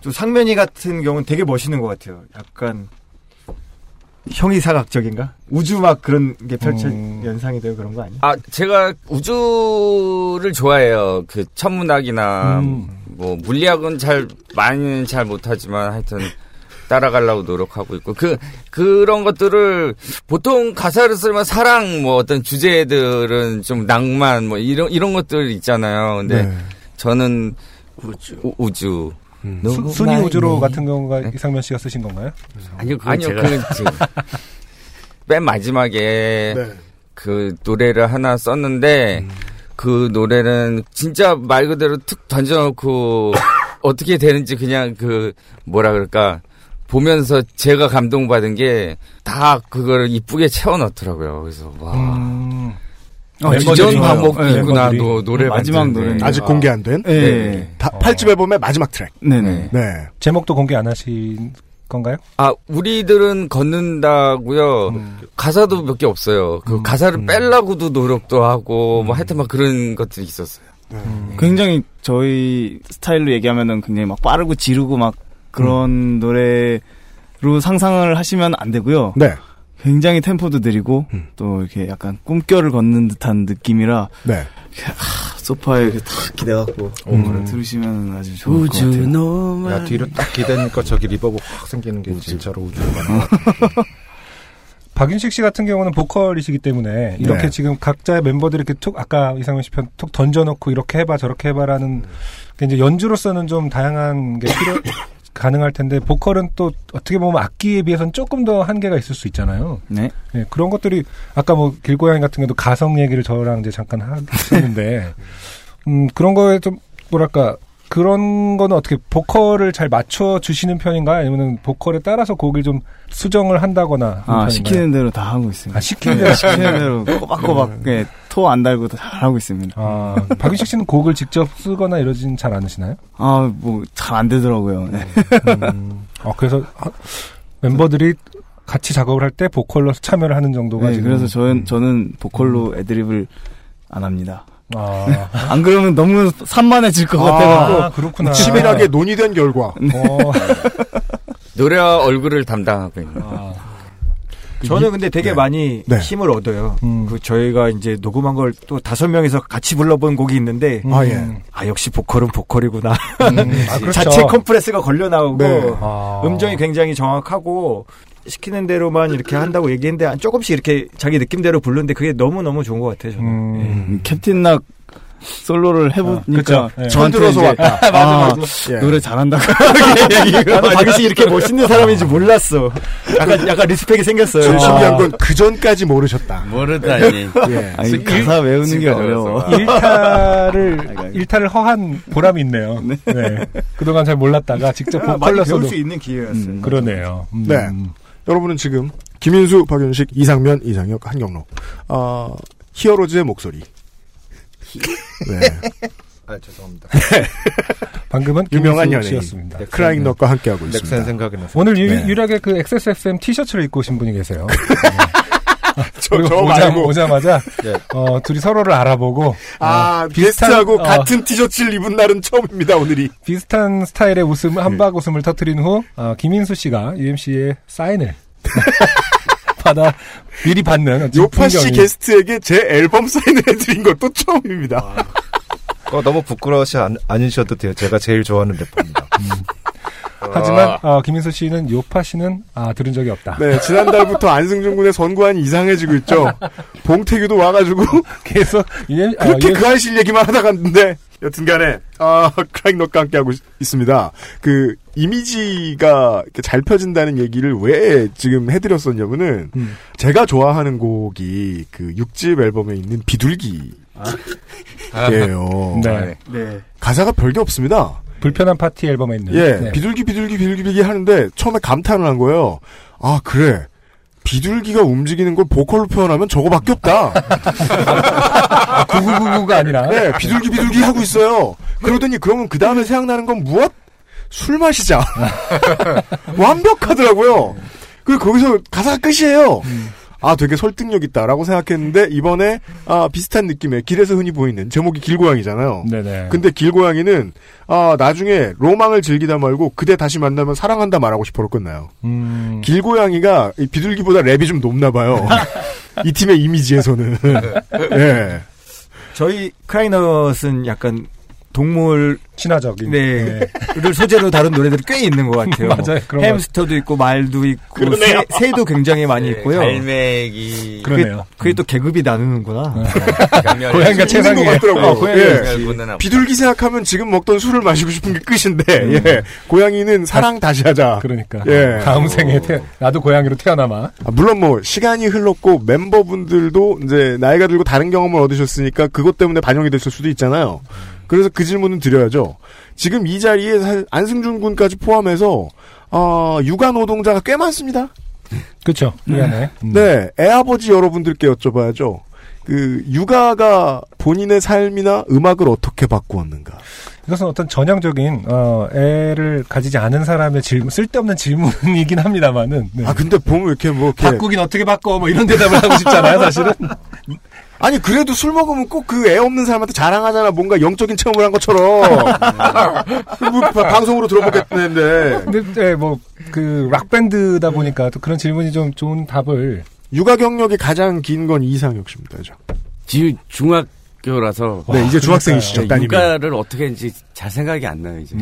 또 상면이 같은 경우는 되게 멋있는 것 같아요. 약간 형이사각적인가? 우주 막 그런 게 펼쳐 음. 연상이 되고 그런 거 아니야? 아 제가 우주를 좋아해요. 그 천문학이나 음. 뭐 물리학은 잘 많이는 잘 못하지만 하여튼 따라가려고 노력하고 있고 그 그런 것들을 보통 가사를 쓰면 사랑 뭐 어떤 주제들은 좀 낭만 뭐 이런 이런 것들 있잖아요. 근데 네. 저는 우주 우주 음. 수, 순위 우주로 같은 경우가 이상면 씨가 쓰신 건가요? 아니요, 그건 아니요. 그 지금 맨 마지막에 네. 그 노래를 하나 썼는데 그 노래는 진짜 말 그대로 툭 던져놓고 어떻게 되는지 그냥 그 뭐라 그럴까 보면서 제가 감동받은 게 다 그거를 이쁘게 채워 넣더라고요. 그래서 와 음. 어, 멤버들이 방법이 좋아요. 네, 있구나. 노, 노래 마지막 만드는데. 노래는 아직 공개 안 된? 예. 네. 다, 8집 앨범의 마지막 트랙. 네네. 네. 제목도 공개 안 하신 건가요? 아 우리들은 걷는다고요. 음. 가사도 몇 개 없어요. 그 가사를 빼려고도 노력도 하고 뭐 하여튼 막 그런 것들이 있었어요. 굉장히 저희 스타일로 얘기하면은 굉장히 막 빠르고 지르고 막 그런 노래로 상상을 하시면 안 되고요. 네. 굉장히 템포도 느리고 또 이렇게 약간 꿈결을 걷는 듯한 느낌이라 네. 하, 소파에 이렇게 탁 기대갖고 음. 들으시면 아주 좋을 것 우주 같아요. 노말 야 뒤로 딱 기대니까 저기 reverb 확 생기는 게 진짜로 우주로 가는 거 박윤식 씨 같은 경우는 보컬이시기 때문에 이렇게 네. 지금 각자의 멤버들이 이렇게 툭 아까 이상혁 씨 편 툭 던져놓고 이렇게 해봐 저렇게 해봐라는 게 이제 연주로서는 좀 다양한 게 필요 가능할 텐데 보컬은 또 어떻게 보면 악기에 비해서는 조금 더 한계가 있을 수 있잖아요. 네. 예, 그런 것들이 아까 뭐 길고양이 같은 경우도 가성 얘기를 저랑 이제 잠깐 하겠는데 음 그런 거에 좀 뭐랄까 그런 거는 어떻게 보컬을 잘 맞춰 주시는 편인가요? 아니면 보컬에 따라서 곡을 좀 수정을 한다거나 아? 시키는 대로 다 하고 있습니다. 아, 시키는 대로 시키는 대로 꼬박꼬박 예, 토안 달고 다 하고 있습니다. 아, 박윤식 씨는 곡을 직접 쓰거나 이러진 잘 않으시나요? 아 뭐 잘 안 되더라고요. 네. 음, 어, 그래서 하- member들이 같이 작업을 할 때 보컬로 참여를 하는 정도가 네, 지금 그래서 저는 저는 보컬로 애드립을 안 합니다. 아, 안 그러면 너무 산만해질 것 아, 같아갖고 그렇구나. 치밀하게 논의된 결과. 어, 노래와 얼굴을 담당하고 있는. 아, 저는 근데 되게 네. 많이 네. 힘을 얻어요. 음. 그 저희가 이제 녹음한 걸 또 다섯 명이서 같이 불러본 곡이 있는데 아, 예. 아 역시 보컬은 보컬이구나. 음, 아, 그렇죠. 자체 컴프레스가 걸려 나오고 네. 아. 음정이 굉장히 정확하고 시키는 대로만 이렇게 한다고 얘기했는데 조금씩 이렇게 자기 느낌대로 부르는데 그게 너무 너무 좋은 것 같아요. 저는. 음, 음, 캡틴 낙 솔로를 해보니까 그쵸. 예. 저한테 들어서 왔다. 아, 예. 노래 잘한다고 나도 박이 이렇게 멋있는 사람인지 몰랐어. 약간 약간 리스펙이 생겼어요. 제일 신기한 아. 건그 전까지 모르셨다. 모르다니. 예. 아니, 가사 외우는 게 어려워. 일타를 일타를 허한 보람이 있네요. 네. 그동안 잘 몰랐다가 직접 많이 보컬로 배울 수 있는 기회였어요. 음. 그러네요. 음. 네. 여러분은 지금 김인수, 박윤식, 이상면, 이상혁, 한경로, 어, 히어로즈의 목소리. 네. 아 죄송합니다 방금은 유명한 김인수 연예인 씨였습니다. 크라잉 넛과 함께하고 넥센 있습니다. 생각이 나서 오늘 유, 네. 유일하게 그 XSFM 티셔츠를 입고 오신 분이 계세요. 저, 저 오자, 말고. 오자마자 예. 어, 둘이 서로를 알아보고 아, 어, 게스트하고 어. 같은 티셔츠를 입은 날은 처음입니다, 오늘이. 비슷한 스타일의 웃음 네. 한박 웃음을 터트린 후 어, 김인수 씨가 UMC의 사인을 받아 미리 받는 요파 씨 풍경이- 게스트에게 제 앨범 사인을 해드린 것도 처음입니다. 어, 너무 부끄러워하지 않, 않으셔도 돼요 제가 제일 좋아하는 래퍼입니다 하지만 어, 김인수 씨는 요파 씨는 아, 들은 적이 없다. 네, 지난달부터 안승준 군의 선구안이 이상해지고 있죠. 봉태규도 와가지고 계속 UM, 아, 그렇게 UM 그 아실 얘기만 하다 갔는데 여튼간에 아 크라잉 넛과 함께 하고 있- 있습니다. 그 이미지가 잘 펴진다는 얘기를 왜 지금 해드렸었냐면은 음. 제가 좋아하는 곡이 그 6집 앨범에 있는 비둘기 예요. 네. 네. 가사가 별게 없습니다. 불편한 파티 앨범에 있는 예, 네. 비둘기 비둘기 비둘기 비둘기 하는데 처음에 감탄을 한 거예요. 아 그래. 비둘기가 움직이는 걸 보컬로 표현하면 저거밖에 없다. 구구구구가 아니라 네, 비둘기 비둘기 하고 있어요. 그러더니 그러면 그 다음에 생각나는 건 무엇? 술 마시자. 완벽하더라고요. 그리고 거기서 가사가 끝이에요. 아, 되게 설득력 있다라고 생각했는데 이번에 아, 비슷한 느낌의 길에서 흔히 보이는 제목이 길고양이잖아요. 네네. 근데 길고양이는 아, 나중에 로망을 즐기다 말고 그대 다시 만나면 사랑한다 말하고 싶어로 끝나요. 음, 길고양이가 이 비둘기보다 랩이 좀 높나 봐요. 이 팀의 이미지에서는. 예. 저희 크라이넛은 약간 동물 친화적인 네. 를 소재로 다룬 노래들이 꽤 있는 것 같아요. 맞아요. 그런 햄스터도 있고 말도 있고. 새, 새도 굉장히 많이 있고요. 갈매기. 그러네요. 그게 또 계급이 나누는구나. 고양이가 있는 것. 같더라고요. 어, 고양이가 예. 비둘기 생각하면 지금 먹던 술을 마시고 싶은 게 끝인데, 예. 고양이는 사랑 다시 하자. 그러니까 예. 다음 생에 태, 나도 고양이로 태어나마. 아, 물론 뭐, 시간이 흘렀고, 멤버분들도 이제 나이가 들고 다른 경험을 얻으셨으니까 그것 때문에 반영이 됐을 수도 있잖아요. 그래서 그 질문은 드려야죠. 지금 이 자리에 사- 안승준 군까지 포함해서, 어, 육아 노동자가 꽤 많습니다. 그렇죠. 미안해. 음. 네, 애아버지 여러분들께 여쭤봐야죠. 그, 육아가 본인의 삶이나 음악을 어떻게 바꾸었는가. 이것은 어떤 전형적인 어, 애를 가지지 않은 사람의 질문, 쓸데없는 질문이긴 합니다만은 네. 아, 근데 보면 이렇게 뭐, 이렇게. 바꾸긴 어떻게 바꿔 뭐 이런 대답을 하고 싶잖아요, 사실은. 아니 그래도 술 먹으면 꼭 그 애 없는 사람한테 자랑하잖아. 뭔가 영적인 체험을 한 것처럼. 뭐 바- 방송으로 들어보겠는데. 근데 네, 뭐그 락밴드다 보니까 또 그런 질문이 좀 좋은 답을 육아 경력이 가장 긴 건 이상혁 씨입니다. 저. 지금 중학교라서 네, 이제 중학생이시죠, 네, 따님이. 육아를 어떻게 했는지 잘 생각이 안 나요 이제.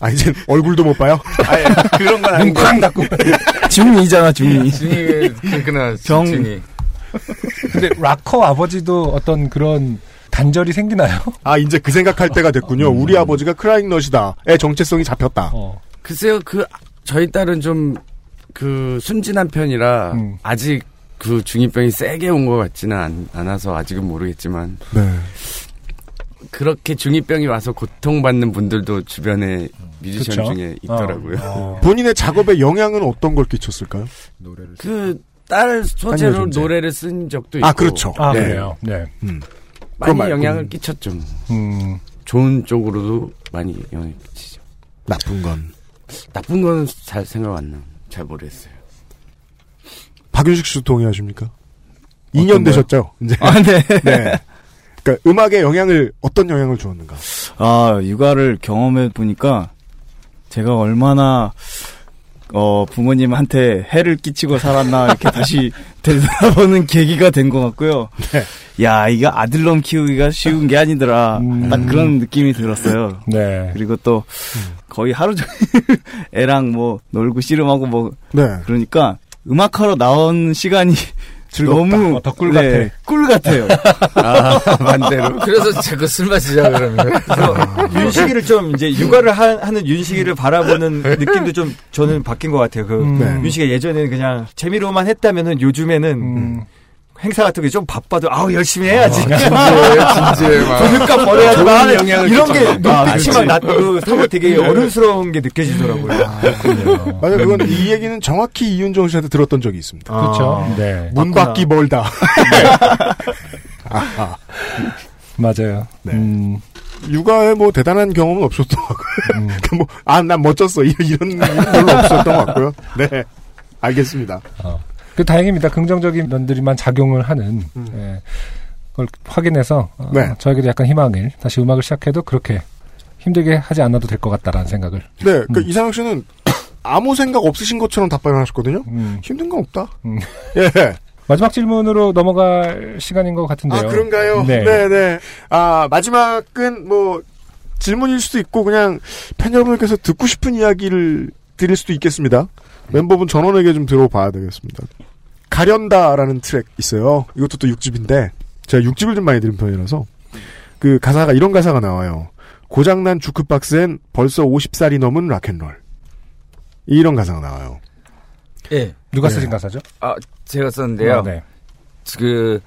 아 이제 얼굴도 못 봐요? 그런 건 아니고. 눈쾅 닫고 중2잖아, 중2. 중이 그나 정- 중이. 근데 락커 아버지도 어떤 그런 단절이 생기나요? 아 이제 그 생각할 때가 됐군요. 우리 아버지가 크라잉넛이다의 정체성이 잡혔다. 어. 글쎄요, 그 저희 딸은 좀 그 순진한 편이라 음. 아직 그 중이병이 세게 온 것 같지는 않, 않아서 아직은 모르겠지만 네. 그렇게 중이병이 와서 고통받는 분들도 주변에 뮤지션 그쵸? 중에 있더라고요. 어. 본인의 작업에 영향은 어떤 걸 끼쳤을까요? 그 딸 소재로. 노래를 쓴 적도 있고. 아 그렇죠. 아, 네. 그래요. 네. 음. 많이 영향을 끼쳤죠. 음. 좋은 쪽으로도 많이 영향을 끼치죠. 나쁜 건 나쁜 거는 잘 생각 안 나. 잘 모르겠어요. 박윤식 씨도 동의하십니까? 어떤 2년 거요? 되셨죠? 이제. 아, 네. 네. 그러니까 음악에 영향을 어떤 영향을 주었는가? 아, 육아를 경험해 보니까 제가 얼마나 어, 부모님한테 해를 끼치고 살았나 이렇게 다시 되돌아보는 계기가 된 것 같고요. 야, 이거 아들놈 키우기가 쉬운 게 아니더라. 딱 그런 느낌이 들었어요. 네. 그리고 또 거의 하루 종일 애랑 뭐 놀고 씨름하고 뭐 네. 그러니까 음악하러 나온 시간이 즐겁다. 너무 어, 더꿀 네, 같아. 꿀 같아요. 아, 반대로. 그래서 자꾸 술 마시자 그러면. 윤식이를 좀 이제 육아를 하, 는 윤식이를 바라보는 느낌도 좀 저는 바뀐 것 같아요. 그 음. 네. 윤식이 예전에는 그냥 재미로만 했다면은 요즘에는 음. 행사 같은 게 좀 바빠도 아우 열심히 해야지. 진지해, 진지해, 막. 돈값 벌어야지. 막 이런 게. 아, 눈빛이 막 나, 그 사고 되게 어른스러운 게 느껴지더라고요. 맞아요. 그건 이 얘기는 정확히 이윤정 씨한테 들었던 적이 있습니다. 그렇죠. 네. 문 밖이 멀다. 아하. 맞아요. 네. 음. 육아에 뭐 대단한 경험은 없었던 것 같고요. 뭐, 아, 난 멋졌어. 이런, 이런 일은 별로 없었던 것 같고요. 네. 알겠습니다. 그 다행입니다. 긍정적인 면들이만 작용을 하는 예, 걸 확인해서 어, 네. 저에게도 약간 희망을 다시 음악을 시작해도 그렇게 힘들게 하지 않아도 될 것 같다라는 생각을. 네. 그 이상혁 씨는 아무 생각 없으신 것처럼 답변을 하셨거든요. 음. 힘든 건 없다. 음. 예. 마지막 질문으로 넘어갈 시간인 것 같은데요. 아, 그런가요? 네. 네, 네. 아, 마지막은 뭐, 질문일 수도 있고, 그냥, 팬 여러분께서 듣고 싶은 이야기를 드릴 수도 있겠습니다. 멤버분 전원에게 좀 들어봐야 되겠습니다. 가련다라는 트랙 있어요. 이것도 또 6집인데, 제가 6집을 좀 많이 들은 편이라서, 그 가사가, 이런 가사가 나와요. 고장난 주크박스엔 벌써 50살이 넘은 락앤롤. 이런 가사가 나와요. 예. 누가 네. 쓰신 가사죠? 아, 제가 썼는데요. 아, 네. 그,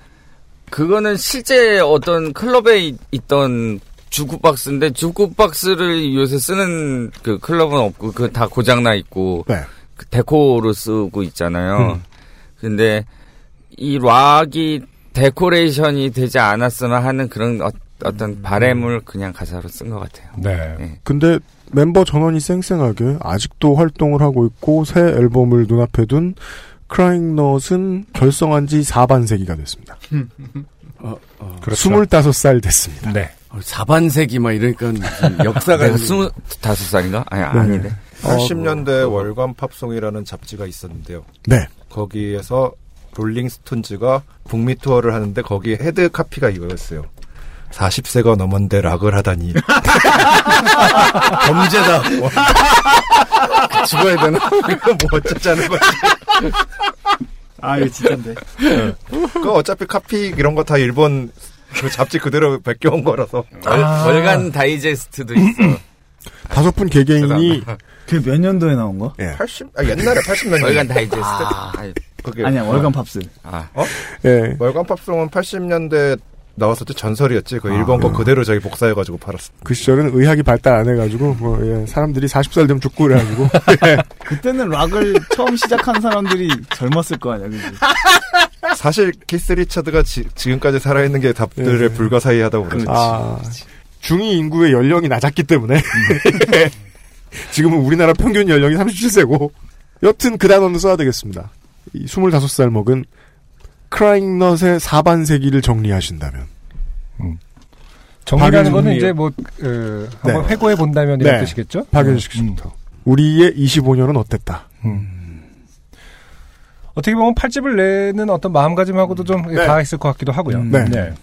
그거는 실제 어떤 클럽에 있- 있던 주쿠박스인데, 주쿠박스를 요새 쓰는 그 클럽은 없고, 그 다 고장나 있고, 네. 그 데코로 쓰고 있잖아요. 음. 근데, 이 락이 데코레이션이 되지 않았으면 하는 그런 어, 떤 바램을 그냥 가사로 쓴 것 같아요. 네. 예. 근데 멤버 전원이 쌩쌩하게 아직도 활동을 하고 있고 새 앨범을 눈앞에 둔 크라잉넛은 결성한 지 4반세기가 됐습니다. 어, 어. 그렇죠. 25살 됐습니다. 네. 어, 4반세기 막 이러니까 역사가 내가 있는- 스물다섯 살인가? 아니, 네. 아니네. 80년대 월간 팝송이라는 잡지가 있었는데요. 네. 거기에서 롤링스톤즈가 북미 투어를 하는데 거기에 헤드 카피가 이거였어요. 40세가 넘었는데 락을 하다니. 범죄다. 죽어야 되나? 이거 뭐 어쩌자는 거지. 아, 이거 진짠데. 그 어차피 카피 이런 거 다 일본 그 잡지 그대로 베껴온 거라서. 월- 월간 다이제스트도 있어. 다섯 분 개개인이 그 몇 년도에 나온 거? 예. 80, 아, 옛날에 80년대. 월간 다이제스트? 아니, 그게 아니야, 월간 팝스. 아, 예. 월간 팝송은 80년대 나왔었죠. 전설이었지. 그 일본 거 그대로 저기 복사해가지고 팔았어. 그 시절은 의학이 발달 안 해가지고 뭐 예, 사람들이 40살 되면 죽고 그래가지고 예. 그때는 락을 처음 시작한 사람들이 젊었을 거 아니야, 그지? 사실 키스 리처드가 지, 금까지 살아있는 게 답들의 예. 불가사의하다고 그러죠. 아, 중위 인구의 연령이 낮았기 때문에 지금은 우리나라 평균 연령이 37세고 여튼 그 단어는 써야 되겠습니다. 이 25살 먹은 크라잉넛의 4반세기를 정리하신다면. 정리라는 거는 이제 뭐, 어, 한번 네. 회고해 본다면 이런 네. 뜻이겠죠? 박윤식 씨부터. 우리의 25년은 어땠다? 어떻게 보면 팔집을 내는 어떤 마음가짐하고도 좀 네. 닿아 있을 것 같기도 하고요. 음. 네.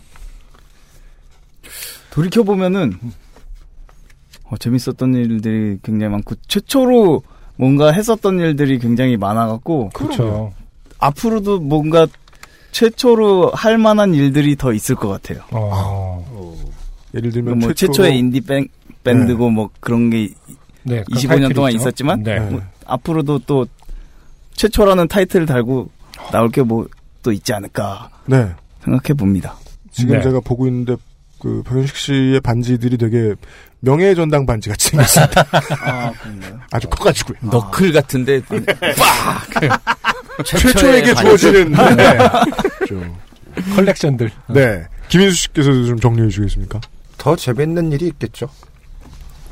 돌이켜 보면은 어, 재밌었던 일들이 굉장히 많고 최초로 뭔가 했었던 일들이 굉장히 많아갖고 그렇죠. 앞으로도 뭔가 최초로 할 만한 일들이 더 있을 것 같아요. 어. 예를 들면 뭐 최초로- 최초 의 인디 밴, 밴드고 뭐 그런 게 네, 그런 25년 타이틀이 동안 있죠. 있었지만 네. 뭐 앞으로도 또 최초라는 타이틀을 달고 나올 게 뭐 또 있지 않을까 네. 생각해 봅니다. 지금 네. 제가 보고 있는데 그 박윤식 씨의 반지들이 되게 명예의 전당 반지 같이 생겼습니다. 아, 그런가요? 아주 커가지고요. 너클 같은데 빡 최초에게 주어지는 네. 좀. 컬렉션들. 네. 김인수 씨께서도 좀 정리해 주시겠습니까? 더 재밌는 일이 있겠죠.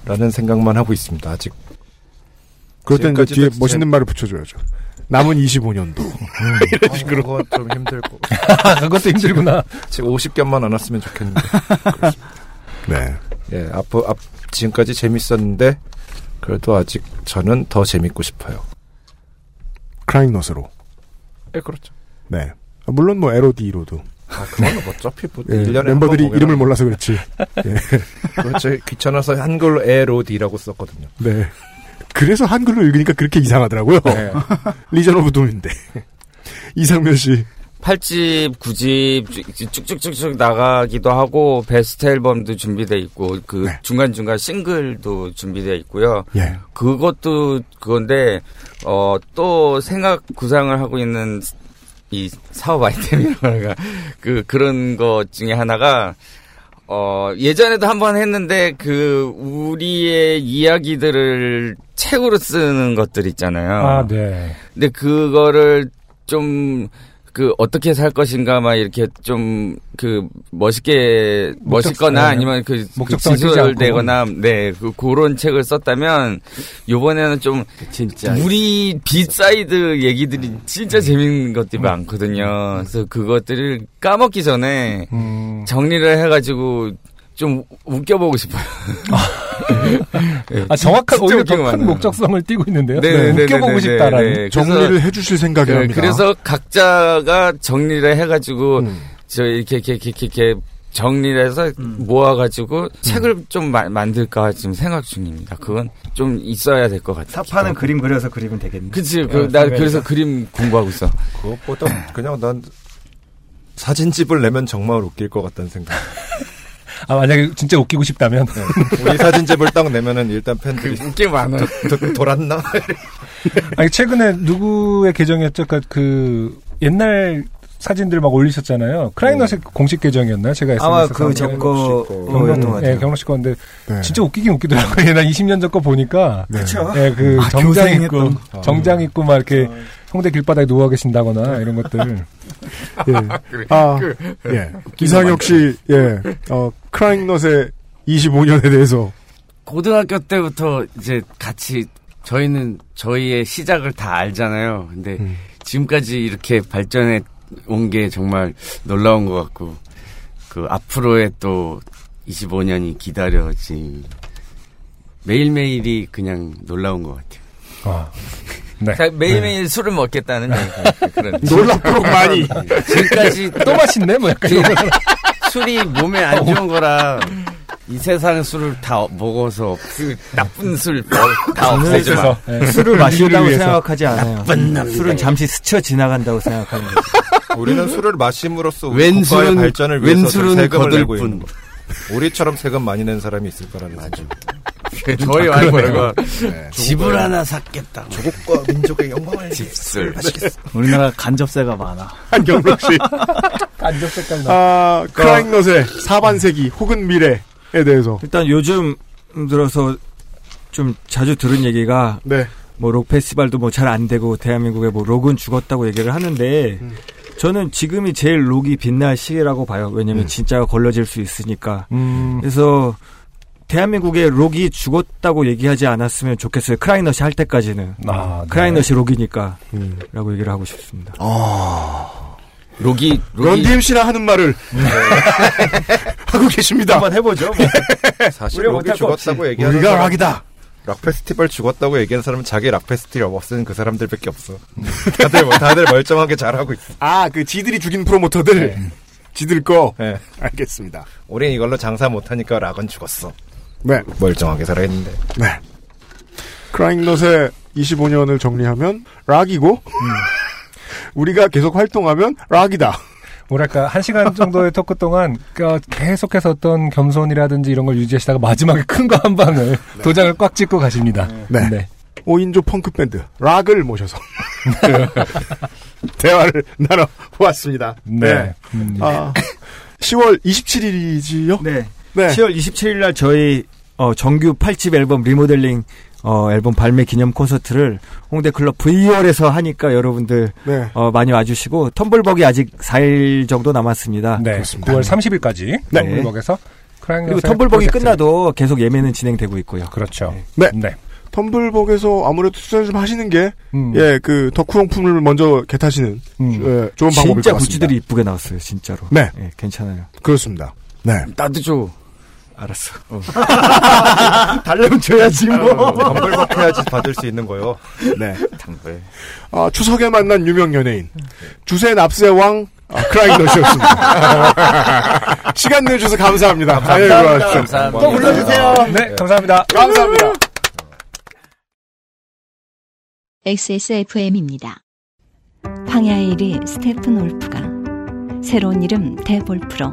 라는 생각만 하고 있습니다. 아직. 그럴 땐 뒤에 제- 멋있는 말을 붙여줘야죠. 남은 25년도. 이런 식으로. 그건 좀 힘들고. 그것도 힘들구나. 지금 50견만 안 왔으면 좋겠는데. 네. 예, 앞, 앞, 지금까지 재밌었는데, 그래도 아직 저는 더 재밌고 싶어요. 크라잉넛으로. 예, 그렇죠. 네. 아, 물론 뭐 LOD로도. 아, 그거는 뭐 어차피 뭐 예, 1년에 멤버들이 이름을 몰라서 그렇지. 예. 그렇죠. 귀찮아서 한글로 LOD라고 썼거든요. 네. 그래서 한글로 읽으니까 그렇게 이상하더라고요. 네. Legion of Doom인데. 이상면 씨. 8집, 9집 쭉쭉쭉쭉 나가기도 하고 베스트 앨범도 준비돼 있고 그 네. 중간중간 싱글도 준비돼 있고요. 예. 그것도 그건데 어 또 생각 구상을 하고 있는 이 사업 아이템이라고 할까 그 그런 것 중에 하나가 어 예전에도 한 번 했는데 그 우리의 이야기들을 책으로 쓰는 것들 있잖아요. 아, 네. 근데 그거를 좀 그 어떻게 살 것인가 막 이렇게 좀 그 멋있게 목적- 멋있거나 네. 아니면 그, 그. 지술되거나 네그 그런 책을 썼다면 요번에는 좀 진짜 우리 B-side 얘기들이 진짜 재밌는 것들이 많거든요. 그래서 그것들을 까먹기 전에 음. 정리를 해가지고 좀 웃겨보고 싶어요. 네, 아, 정확한, 오히려 웃기고 더큰 많아요. 목적성을 띠고 있는데요. 네, 네, 웃겨보고 네, 네, 싶다라는. 네, 네. 정리를 해주실 생각이랍니다. 네, 그래서 각자가 정리를 해가지고 음. 저 이렇게 이렇게 이렇게, 이렇게 정리를 해서 모아가지고 책을 좀 마- 만들까 지금 생각 중입니다. 그건 좀 있어야 될 것 같아요. 사파는 그림 그려서 그리면 되겠네. 그치, 그, 나 그래서 그림 공부하고 있어. 그것보다 그냥 난 사진집을 내면 정말 웃길 것 같다는 생각. 아, 만약에 진짜 웃기고 싶다면. 우리 사진집을 딱 내면은 일단 팬들이 웃게 많아요. 도, 도, 돌았나? 아니, 최근에 누구의 계정이었죠? 그, 그 옛날 사진들 막 올리셨잖아요. 크라이넛의 공식 계정이었나요? 제가 SNS에 아마 그것 예, 같아요. 경록 씨 건데 네. 진짜 웃기긴 웃기더라고요. 옛날 20년 전 거 보니까. 그쵸. 예, 그 아, 정장. 입고 정장 입고 막 이렇게 홍대 길바닥에 누워 계신다거나 이런 것들. 예. 아, 예. 이상혁 씨, 예. 어, 크라잉넛의 25년에 대해서. 고등학교 때부터 이제 같이 저희는 저희의 시작을 다 알잖아요. 근데 음. 지금까지 이렇게 발전해 온 게 정말 놀라운 것 같고 그 앞으로의 또 25년이 기다려지 매일매일이 그냥 놀라운 것 같아요. 아, 네. 자, 매일매일 술을 먹겠다는 얘기. 그런. 놀랍도록 많이. 지금까지 또 맛있네? 뭐 약간 이런 거. 술이 몸에 안 좋은 거라 이 세상 술을 다 먹어서 그 나쁜 술 다 없애지 마. 그래서, 예. 술을 마신다고 위해서. 생각하지 않아요. 나쁜 남자. 술은 잠시 스쳐 지나간다고 생각하는 거죠. 우리는 술을 마심으로써 우리 왼 국가의 술은- 발전을 왼 위해서 세금을 거들 내고 뿐. 있는 거. 우리처럼 세금 많이 낸 사람이 있을 거라는 생각. 저희 와이 뭐라고. 집을 하나 샀겠다. 조국과 민족의 영광을 집술. 우리나라 간접세가 많아. 한경록 씨. 간접 색깔 나. 아, 크라잉넛의 4반세기 혹은 미래에 대해서. 일단 요즘 들어서 좀 자주 들은 얘기가 네. 뭐록 페스티벌도 뭐 잘 안 되고 대한민국의 뭐 록은 죽었다고 얘기를 하는데 저는 지금이 제일 록이 빛날 시기라고 봐요. 왜냐면 진짜가 걸러질 수 있으니까. 음, 그래서 대한민국의 록이 죽었다고 얘기하지 않았으면 좋겠어요. 크라잉넛이 할 때까지는. 아, 네. 크라잉넛이 록이니까. 음. 라고 얘기를 하고 싶습니다. 록이 런 DMC나 하는 말을 하고 계십니다. 한번 해보죠. 뭐. 사실 우리가 록이 죽었다고. 얘기하는 우리가 사람- 락이다. 락 페스티벌 죽었다고 얘기하는 사람은 자기 락 페스티벌 없애는 그 사람들밖에 없어. 다들 뭐- 다들 멀쩡하게 잘하고 있어. 아, 그 지들이 죽인 프로모터들. 지들 거. 네. 알겠습니다. 우린 이걸로 장사 못하니까 락은 죽었어. 네. 멀쩡하게 살아있는데. 네. 크라잉넛의 25년을 정리하면 락이고 우리가 계속 활동하면 락이다. 뭐랄까 한 시간 정도의 토크 동안 그 계속해서 어떤 겸손이라든지 이런 걸 유지하시다가 마지막에 큰 거 한 방을 도장을 꽉 찍고 가십니다. 네. 5인조 펑크 밴드 락을 모셔서 대화를 나눠 보았습니다. 네. 음. 아, 10월 27일이지요? 네. 네. 10월 27일 날 저희 어, 정규 8집 앨범 리모델링 어, 앨범 발매 기념 콘서트를 홍대 클럽 V홀에서 하니까 여러분들 네. 어, 많이 와주시고 텀블벅이 아직 4일 정도 남았습니다. 네. 9월 30일까지 네. 텀블벅에서 그리고 텀블벅이 끝나도 계속 예매는 진행되고 있고요. 그렇죠. 네. 네. 텀블벅에서 아무래도 투자를 좀 하시는 게, 음. 예, 그, 덕후용품을 먼저 개타시는, 예, 좋은 방법일 것 진짜 같습니다. 굿즈들이 이쁘게 나왔어요, 진짜로. 네. 예, 괜찮아요. 그렇습니다. 네. 나도 줘. 알았어. 달래면 줘야지 뭐. 덤블벅 해야지 받을 수 있는 거요. 네. 당부해. 아, 추석에 만난 유명 연예인. 주세 납세 왕, 아, 크라잉넛이었습니다. 시간 내주셔서 감사합니다. 안녕히 가십시오. 감사합니다. 또 불러주세요. 네, 감사합니다. 감사합니다. XSFM입니다. 황야의 이리 스테픈울프가 새로운 이름 데볼프로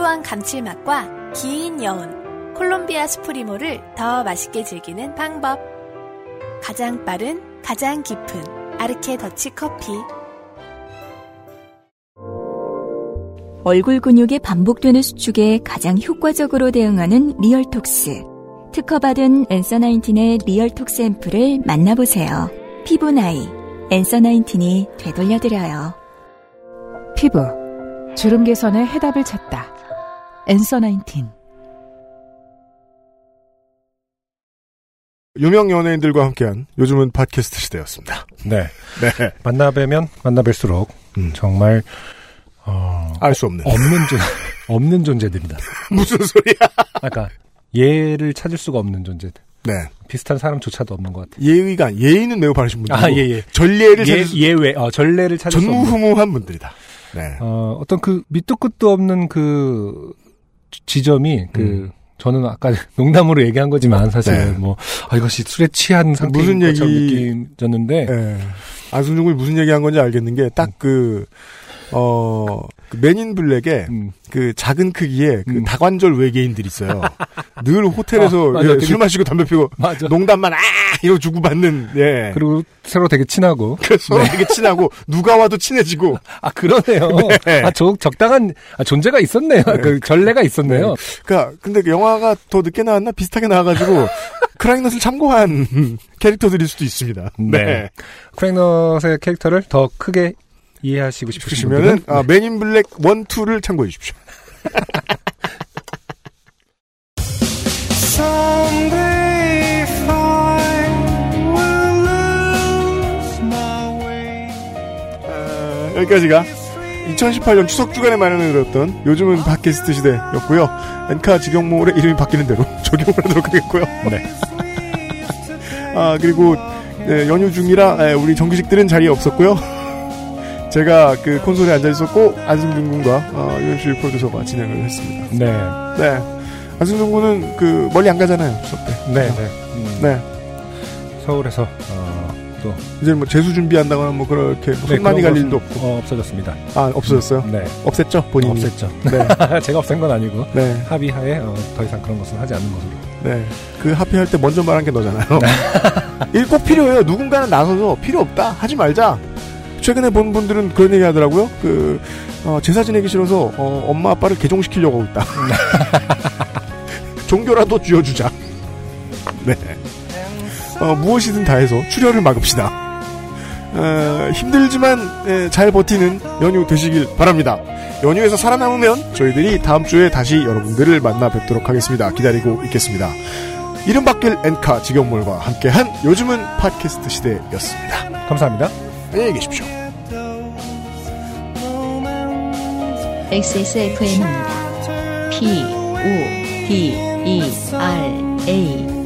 풍부한 감칠맛과 긴 여운, 콜롬비아 스프리모를 더 맛있게 즐기는 방법. 가장 빠른, 가장 깊은 아르케 더치 커피. 얼굴 근육의 반복되는 수축에 가장 효과적으로 대응하는 리얼톡스. 특허받은 엔서 나인틴의 리얼톡스 앰플을 만나보세요. 피부 나이, 엔서 나인틴이 되돌려드려요. 피부, 주름 개선의 해답을 찾다. 엔서 나인틴. 유명 연예인들과 함께한 요즘은 팟캐스트 시대였습니다. 네. 네. 만나 뵈면 만나 뵐수록 정말 어, 알수 없는 없는 존 없는 존재들이다. 무슨 소리야? 아까 예를 찾을 수가 없는 존재들. 네. 비슷한 사람조차도 없는 것 같아요. 예의가 예의는 매우 바르신 분들. 아, 예, 예. 전례를 예, 찾을 수 예외, 어, 전례를 찾을. 전무후무한 분들이다. 네. 어, 어떤 그 밑도 끝도 없는 그 지점이 그 음. 저는 아까 농담으로 얘기한 거지만 사실 네. 뭐 아, 이것이 술에 취한 상태인 무슨 얘기- 느껴졌는데 예. 안승준 군이 무슨 얘기한 건지 알겠는 게 딱 그, 어, 그 맨인 블랙에 음. 그 작은 크기의 그 다관절 외계인들이 있어요. 늘 호텔에서 아. 예, 되게- 술 마시고 담배 피고 맞아. 농담만 아 이러고 주고받는 예. 그리고 서로 되게 친하고 그래서 되게 친하고 누가 와도 친해지고 아 그러네요. 네. 아, 저 적당한 아, 존재가 있었네요. 그 전례가 있었네요. 그러니까 근데 그 영화가 더 늦게 나왔나 비슷하게 나와가지고 크라잉넛을 참고한 캐릭터들일 수도 있습니다. 네. 크레이넛의 캐릭터를 더 크게 이해하시고 싶으시면은 아, 맨인 블랙 1, 2를 참고해 주십시오. 아, 여기까지가 2018년 추석 주간에 마련해 드렸던 요즘은 팟캐스트 시대였고요. 엔카 직영몰의 이름이 바뀌는 대로 적용을 하도록 하겠고요. 네. 아 그리고 네, 연휴 중이라 에, 우리 정규직들은 자리에 없었고요. 제가 그 콘솔에 앉아 있었고 안승준 군과 어, 유현실 프로듀서가 진행을 했습니다. 네. 네. 안승준 군은 그 멀리 안 가잖아요. 추석 때. 네, 네. 음, 네. 서울에서 어, 또 이제 뭐 재수 준비한다거나 뭐 그렇게 뭐 네, 손만이 갈 일도 없고. 어, 없어졌습니다. 아 없어졌어요? 네. 없앴죠 본인이. 없앴죠. 네. 제가 없앤 건 아니고 네. 합의하에 어, 더 이상 그런 것은 하지 않는 것으로. 네. 그 합의할 때 먼저 말한 게 너잖아요. 이거 꼭 필요해요. 누군가는 나서서 필요 없다. 하지 말자. 최근에 본 분들은 그런 얘기 하더라고요. 그, 어, 제사 지내기 싫어서, 어, 엄마 아빠를 개종시키려고 하고 있다. 종교라도 쥐어주자. 네. 어, 무엇이든 다 해서 출혈을 막읍시다. 어, 힘들지만 예, 잘 버티는 연휴 되시길 바랍니다. 연휴에서 살아남으면 저희들이 다음 주에 다시 여러분들을 만나 뵙도록 하겠습니다. 기다리고 있겠습니다. 이름 바뀔 엔카 직영몰과 함께한 요즘은 팟캐스트 시대였습니다. 감사합니다. 안녕히 계십시오. XSFM입니다. P, O, D, E, R, A.